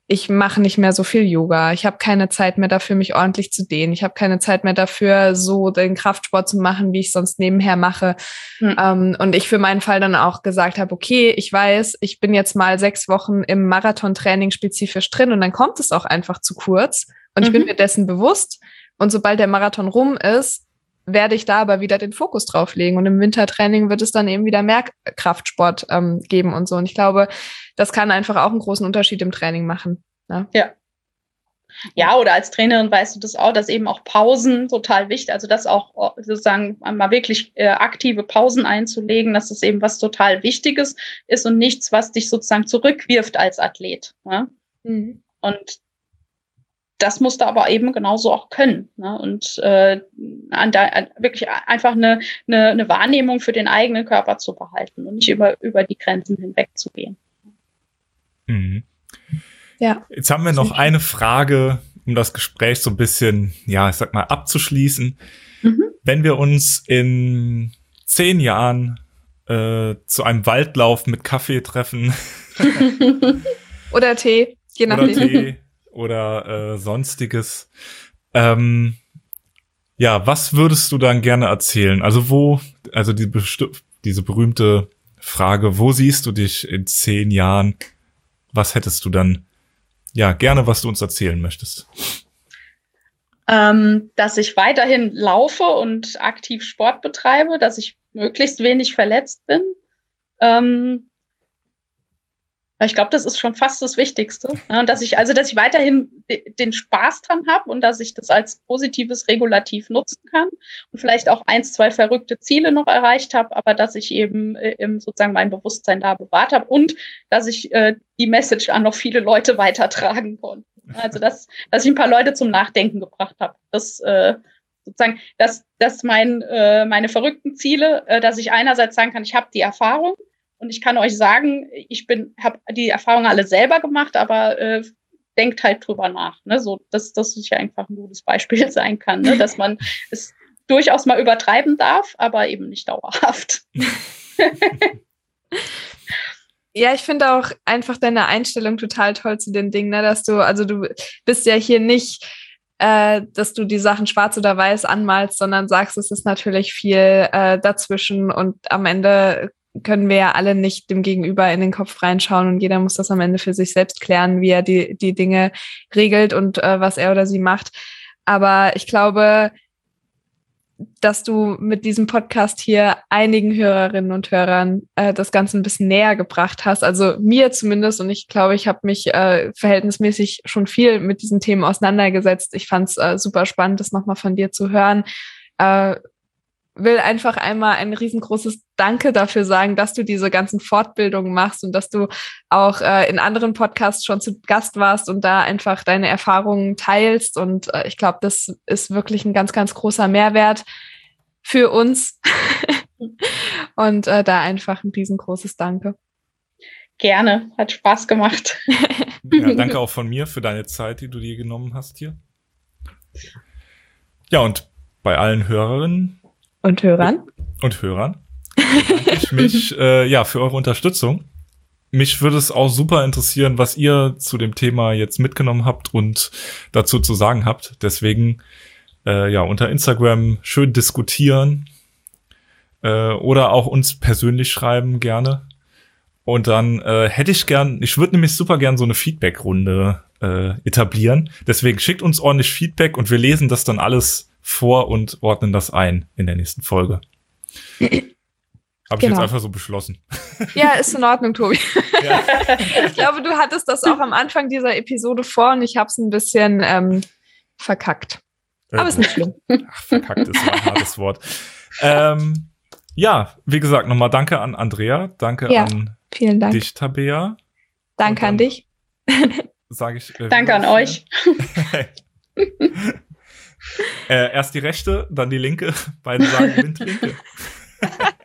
ich mache nicht mehr so viel Yoga. Ich habe keine Zeit mehr dafür, mich ordentlich zu dehnen. Ich habe keine Zeit mehr dafür, so den Kraftsport zu machen, wie ich sonst nebenher mache. Mhm. Ähm, und ich für meinen Fall dann auch gesagt habe, okay, ich weiß, ich bin jetzt mal sechs Wochen im Marathontraining spezifisch drin und dann kommt es auch einfach zu kurz. Und mhm. ich bin mhm. mir dessen bewusst. Und sobald der Marathon rum ist, werde ich da aber wieder den Fokus drauf legen. Und im Wintertraining wird es dann eben wieder mehr Kraftsport ähm, geben und so. Und ich glaube, das kann einfach auch einen großen Unterschied im Training machen. Ne? Ja. Ja, oder als Trainerin weißt du das auch, dass eben auch Pausen total wichtig, also das auch sozusagen mal wirklich äh, aktive Pausen einzulegen, dass das eben was total Wichtiges ist und nichts, was dich sozusagen zurückwirft als Athlet. Ne? Mhm. Und das musst du aber eben genauso auch können. Ne? Und äh, an da, an wirklich einfach eine, eine, eine Wahrnehmung für den eigenen Körper zu behalten und nicht über, über die Grenzen hinweg zu gehen. Mhm. Ja. Jetzt haben wir noch eine Frage, um das Gespräch so ein bisschen, ja, ich sag mal, abzuschließen. Mhm. Wenn wir uns in zehn Jahren äh, zu einem Waldlauf mit Kaffee treffen. Oder Tee, je nachdem. Oder Tee oder äh, sonstiges. Ähm, ja, was würdest du dann gerne erzählen? Also wo, also die diese berühmte Frage, wo siehst du dich in zehn Jahren? Was hättest du dann ja, gerne, was du uns erzählen möchtest. Ähm, dass ich weiterhin laufe und aktiv Sport betreibe, dass ich möglichst wenig verletzt bin. Ähm, ich glaube, das ist schon fast das Wichtigste. Ja, dass ich, also, dass ich weiterhin den Spaß dran habe und dass ich das als positives Regulativ nutzen kann und vielleicht auch eins, zwei verrückte Ziele noch erreicht habe, aber dass ich eben äh, sozusagen mein Bewusstsein da bewahrt habe und dass ich äh, die Message an noch viele Leute weitertragen konnte. Also, dass, dass ich ein paar Leute zum Nachdenken gebracht habe. Das, äh, sozusagen, dass, dass mein, äh, meine verrückten Ziele, äh, dass ich einerseits sagen kann, ich habe die Erfahrung, und ich kann euch sagen, ich bin, habe die Erfahrungen alle selber gemacht, aber äh, denkt halt drüber nach. Ne? So, dass das ja einfach ein gutes Beispiel sein kann, ne? dass man es durchaus mal übertreiben darf, aber eben nicht dauerhaft. Ja, ich finde auch einfach deine Einstellung total toll zu den Dingen, ne? dass du, also du bist ja hier nicht, äh, dass du die Sachen schwarz oder weiß anmalst, sondern sagst, es ist natürlich viel äh, dazwischen und am Ende können wir ja alle nicht dem Gegenüber in den Kopf reinschauen und jeder muss das am Ende für sich selbst klären, wie er die, die Dinge regelt und äh, was er oder sie macht. Aber ich glaube, dass du mit diesem Podcast hier einigen Hörerinnen und Hörern äh, das Ganze ein bisschen näher gebracht hast. Also mir zumindest. Und ich glaube, ich habe mich äh, verhältnismäßig schon viel mit diesen Themen auseinandergesetzt. Ich fand es äh, super spannend, das nochmal von dir zu hören. Äh, will einfach einmal ein riesengroßes Danke dafür sagen, dass du diese ganzen Fortbildungen machst und dass du auch äh, in anderen Podcasts schon zu Gast warst und da einfach deine Erfahrungen teilst. Und äh, ich glaube, das ist wirklich ein ganz, ganz großer Mehrwert für uns. und äh, da einfach ein riesengroßes Danke. Gerne, hat Spaß gemacht. ja, danke auch von mir für deine Zeit, die du dir genommen hast hier. Ja, und bei allen Hörerinnen und Hörern. Und Hörern. Danke ich mich äh, ja für eure Unterstützung. Mich würde es auch super interessieren, was ihr zu dem Thema jetzt mitgenommen habt und dazu zu sagen habt. Deswegen äh, ja unter Instagram schön diskutieren äh, oder auch uns persönlich schreiben gerne. Und dann äh, hätte ich gern, ich würde nämlich super gern so eine Feedback-Runde äh, etablieren. Deswegen schickt uns ordentlich Feedback und wir lesen das dann alles vor und ordnen das ein in der nächsten Folge. Habe genau. ich jetzt genau. einfach so beschlossen. Ja, ist in Ordnung, Tobi. Ja. ich glaube, du hattest das auch am Anfang dieser Episode vor und ich habe es ein bisschen ähm, verkackt. Aber äh, ist nicht schlimm. Ach, verkackt ist ein hartes Wort. Ähm, ja, wie gesagt, nochmal danke an Andrea, danke ja, an vielen Dank. dich, Tabea. Danke an dich. Sage ich. Äh, danke an euch. Äh, erst die rechte, dann die linke. Beide sagen Windlinke.